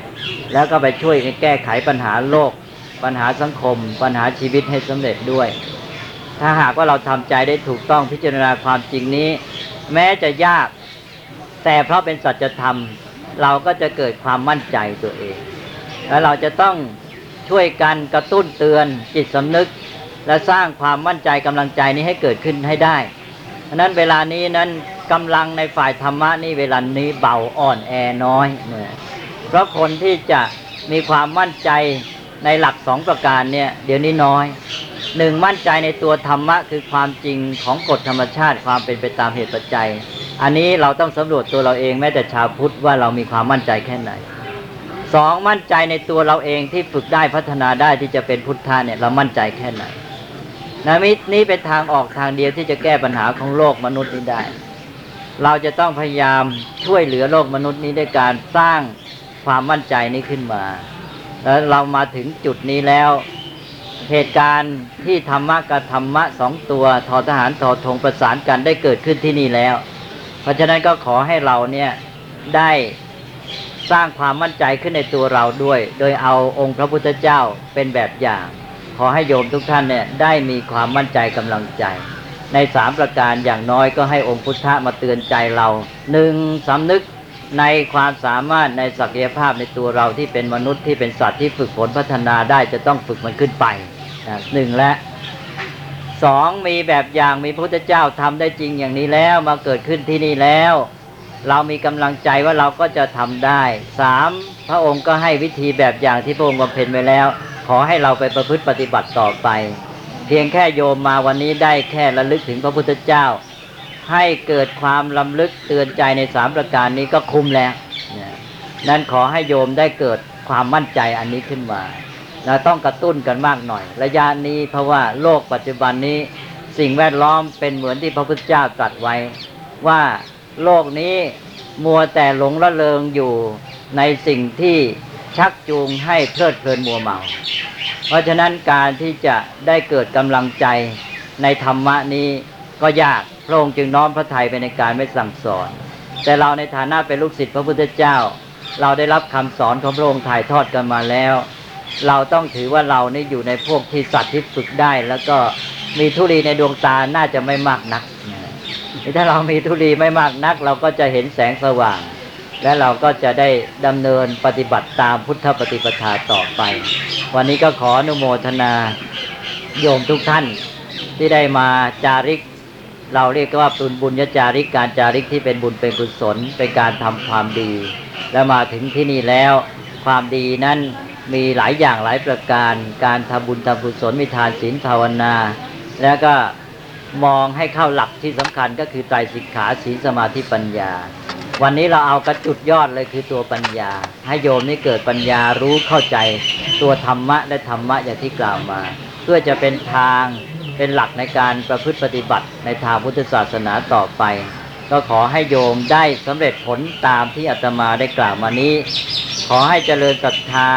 แล้วก็ไปช่วยกันแก้ไขปัญหาโลก ปัญหาสังคม ปัญหาชีวิตให้สำเร็จด้วย ถ้าหากว่าเราทำใจได้ถูกต้องพิจารณาความจริงนี้ แม้จะยาก แต่เพราะเป็นสัจธรรม เราก็จะเกิดความมั่นใจตัวเอง แล้วเราจะต้องช่วยกันกระตุ้นเตือนจิตสำนึก และสร้างความมั่นใจกำลังใจนี้ให้เกิดขึ้นให้ได้ะนั้นเวลานี้นั้นกำลังในฝ่ายธรรมะนี่เวลานี้เบาอ่อนแอน้อยเนี่ยเพราะคนที่จะมีความมั่นใจในหลักสองประการเนี่ยเดี๋ยวนี้น้อยหนึ่งมั่นใจในตัวธรรมะคือความจริงของกฎธรรมชาติความเป็นไปตามเหตุปัจจัย อันนี้เราต้องสำรวจตัวเราเองแม้แต่ชาวพุทธว่าเรามีความมั่นใจแค่ไหนสองมั่นใจในตัวเราเองที่ฝึกได้พัฒนาได้ที่จะเป็นพุทธะเนี่ยเรามั่นใจแค่ไหน นะมินี้เป็นทางออกทางเดียวที่จะแก้ปัญหาของโลกมนุษย์นี้ได้ เราจะต้องพยายามช่วยเหลือโลกมนุษย์นี้ด้วยการสร้างความมั่นใจนี้ขึ้นมา แล้วเรามาถึงจุดนี้แล้ว เหตุการณ์ที่ธรรมะกับธรรมะสองตัวทอทหารทอธงประสานกันได้เกิดขึ้นที่นี่แล้ว เพราะฉะนั้นก็ขอให้เราเนี่ยได้สร้างความมั่นใจขึ้นในตัวเราด้วย โดยเอาองค์พระพุทธเจ้าเป็นแบบอย่าง อให้โยมทุกท่านเนี่ยได้มีความมั่นใจกำลังใจ ในสามประการอย่างน้อยก็ให้องค์พุทธะมาเตือนใจเราหนึ่งสำนึกในความสามารถในศักยภาพในตัวเราที่เป็นมนุษย์ที่เป็นสัตว์ที่ฝึกฝนพัฒนาได้จะต้องฝึกมันขึ้นไปนะหนึ่งและสองมีแบบอย่างมีพระพุทธเจ้าทำได้จริงอย่างนี้แล้วมาเกิดขึ้นที่นี่แล้ว เรามีกำลังใจว่าเราก็จะทำได้สามพระองค์ก็ให้วิธีแบบอย่างที่พระองค์บำเพ็ญไว้แล้ว ขอให้เราไปประพฤติปฏิบัติต่อไป เพียงแค่โยมมาวันนี้ได้แค่ระลึกถึงพระพุทธเจ้า ให้เกิดความลำลึกเตือนใจในสามประการนี้ก็คุ้มแล้วนั่นขอให้โยมได้เกิดความมั่นใจอันนี้ขึ้นมาเราต้องกระตุ้นกันมากหน่อย ระยะนี้เพราะว่าโลกปัจจุบันนี้สิ่งแวดล้อมเป็นเหมือนที่พระพุทธเจ้าตรัสไว้ ว่าโลกนี้มัวแต่หลงละเลงอยู่ในสิ่งที่ ชักจูงให้เพลิดเพลินมัวเมา เพราะฉะนั้นการที่จะได้เกิดกำลังใจในธรรมะนี้ก็ยากพระองค์จึงน้อมพระทัยไปในการไม่สั่งสอน แต่เราในฐานะเป็นลูกศิษย์พระพุทธเจ้า เราได้รับคำสอนของพระองค์ถ่ายทอดกันมาแล้ว เราต้องถือว่าเรานี่อยู่ในพวกที่สัตว์ที่ฝึกได้ แล้วก็มีทุลีในดวงตาน่าจะไม่มากนักถ้าเรามีทุลีไม่มากนัก เราก็จะเห็นแสงสว่าง และเราก็จะได้ดำเนินปฏิบัติตามพุทธปฏิปทาต่อไป วันนี้ก็ขออนุโมทนาโยมทุกท่านที่ได้มาจาริก เราเรียกว่าบุญบุญญาจาริกการจาริกที่เป็นบุญเป็นกุศลเป็นการทำความดี และมาถึงที่นี่แล้ว ความดีนั้นมีหลายอย่างหลายประการ การทำบุญทำกุศลมีทานศีลภาวนา แล้วก็มองให้เข้าหลักที่สำคัญก็คือไตรสิกขาศีลสมาธิปัญญา วันนี้เราเอากระจุดยอดเลยคือตัวปัญญา ให้โยมนี่เกิดปัญญารู้เข้าใจตัวธรรมะและธรรมะอย่างที่กล่าวมา เพื่อจะเป็นทางเป็นหลักในการประพฤติปฏิบัติในทางพุทธศาสนาต่อไป ก็ขอให้โยมได้สำเร็จผลตามที่อาตมาได้กล่าวมานี้ ขอให้เจริญศรัทธา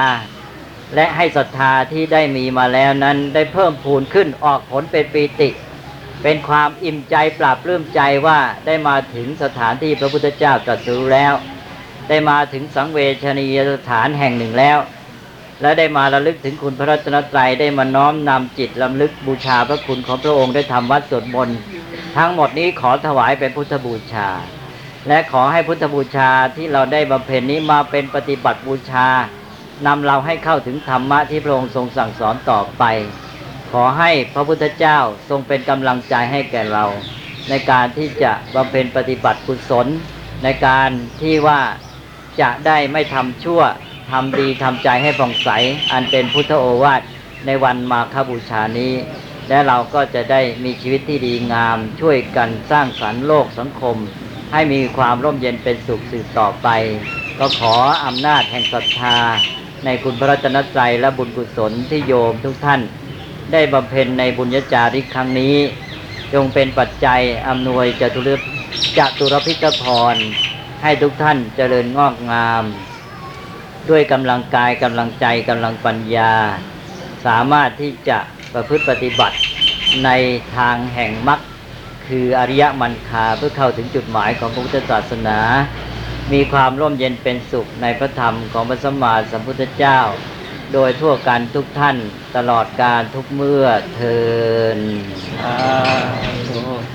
และให้ศรัทธาที่ได้มีมาแล้วนั้นได้เพิ่มพูนขึ้นออกผลเป็นปีติ เป็นความอิ่มใจปราบปลื้มใจว่าได้มาถึงสถานที่พระพุทธเจ้าตรัสรู้แล้ว ได้มาถึงสังเวชนียสถานแห่งหนึ่งแล้ว และได้มาระลึกถึงคุณพระรัตนตรัยได้มาน้อมนำจิตลำลึกบูชาพระคุณของพระองค์ได้ทำวัดสวดมนต์ทั้งหมดนี้ขอถวายเป็นพุทธบูชา และขอให้พุทธบูชาที่เราได้บำเพ็ญนี้มาเป็นปฏิบัติบูชานำเราให้เข้าถึงธรรมะที่พระองค์ทรงสั่งสอนต่อไป อให้พระพุทธเจ้าทรงเป็นกำลังใจให้แก่เรา ในการที่จะบำเพ็ญปฏิบัติกุศล ในการที่ว่าจะได้ไม่ทำชั่วทำดีทำใจให้ผ่องใส อันเป็นพุทธโอวาทในวันมาฆบูชานี้ และเราก็จะได้มีชีวิตที่ดีงาม ช่วยกันสร้างสรรค์โลกสังคม ให้มีความร่มเย็นเป็นสุขสืบต่อไป ก็ขออำนาจแห่งศรัทธา ในคุณพระรัตนตรัยและบุญกุศลที่โยมทุกท่าน ได้บำเพ็ญในบุญญาจาริกครั้งนี้ จงเป็นปัจจัยอำนวยจตุรจตุรพิกพร ให้ทุกท่านเจริญงอกงาม ด้วยกำลังกายกำลังใจกำลังปัญญา สามารถที่จะประพฤติปฏิบัติในทางแห่งมรรคคืออริยมันคาเพื่อเข้าถึงจุดหมายของพระพุทธศาสนา มีความร่มเย็นเป็นสุขในพระธรรมของพระสัมมาสัมพุทธเจ้า โดยทั่วกันทุกท่านตลอดการทุกเมื่อเทินสา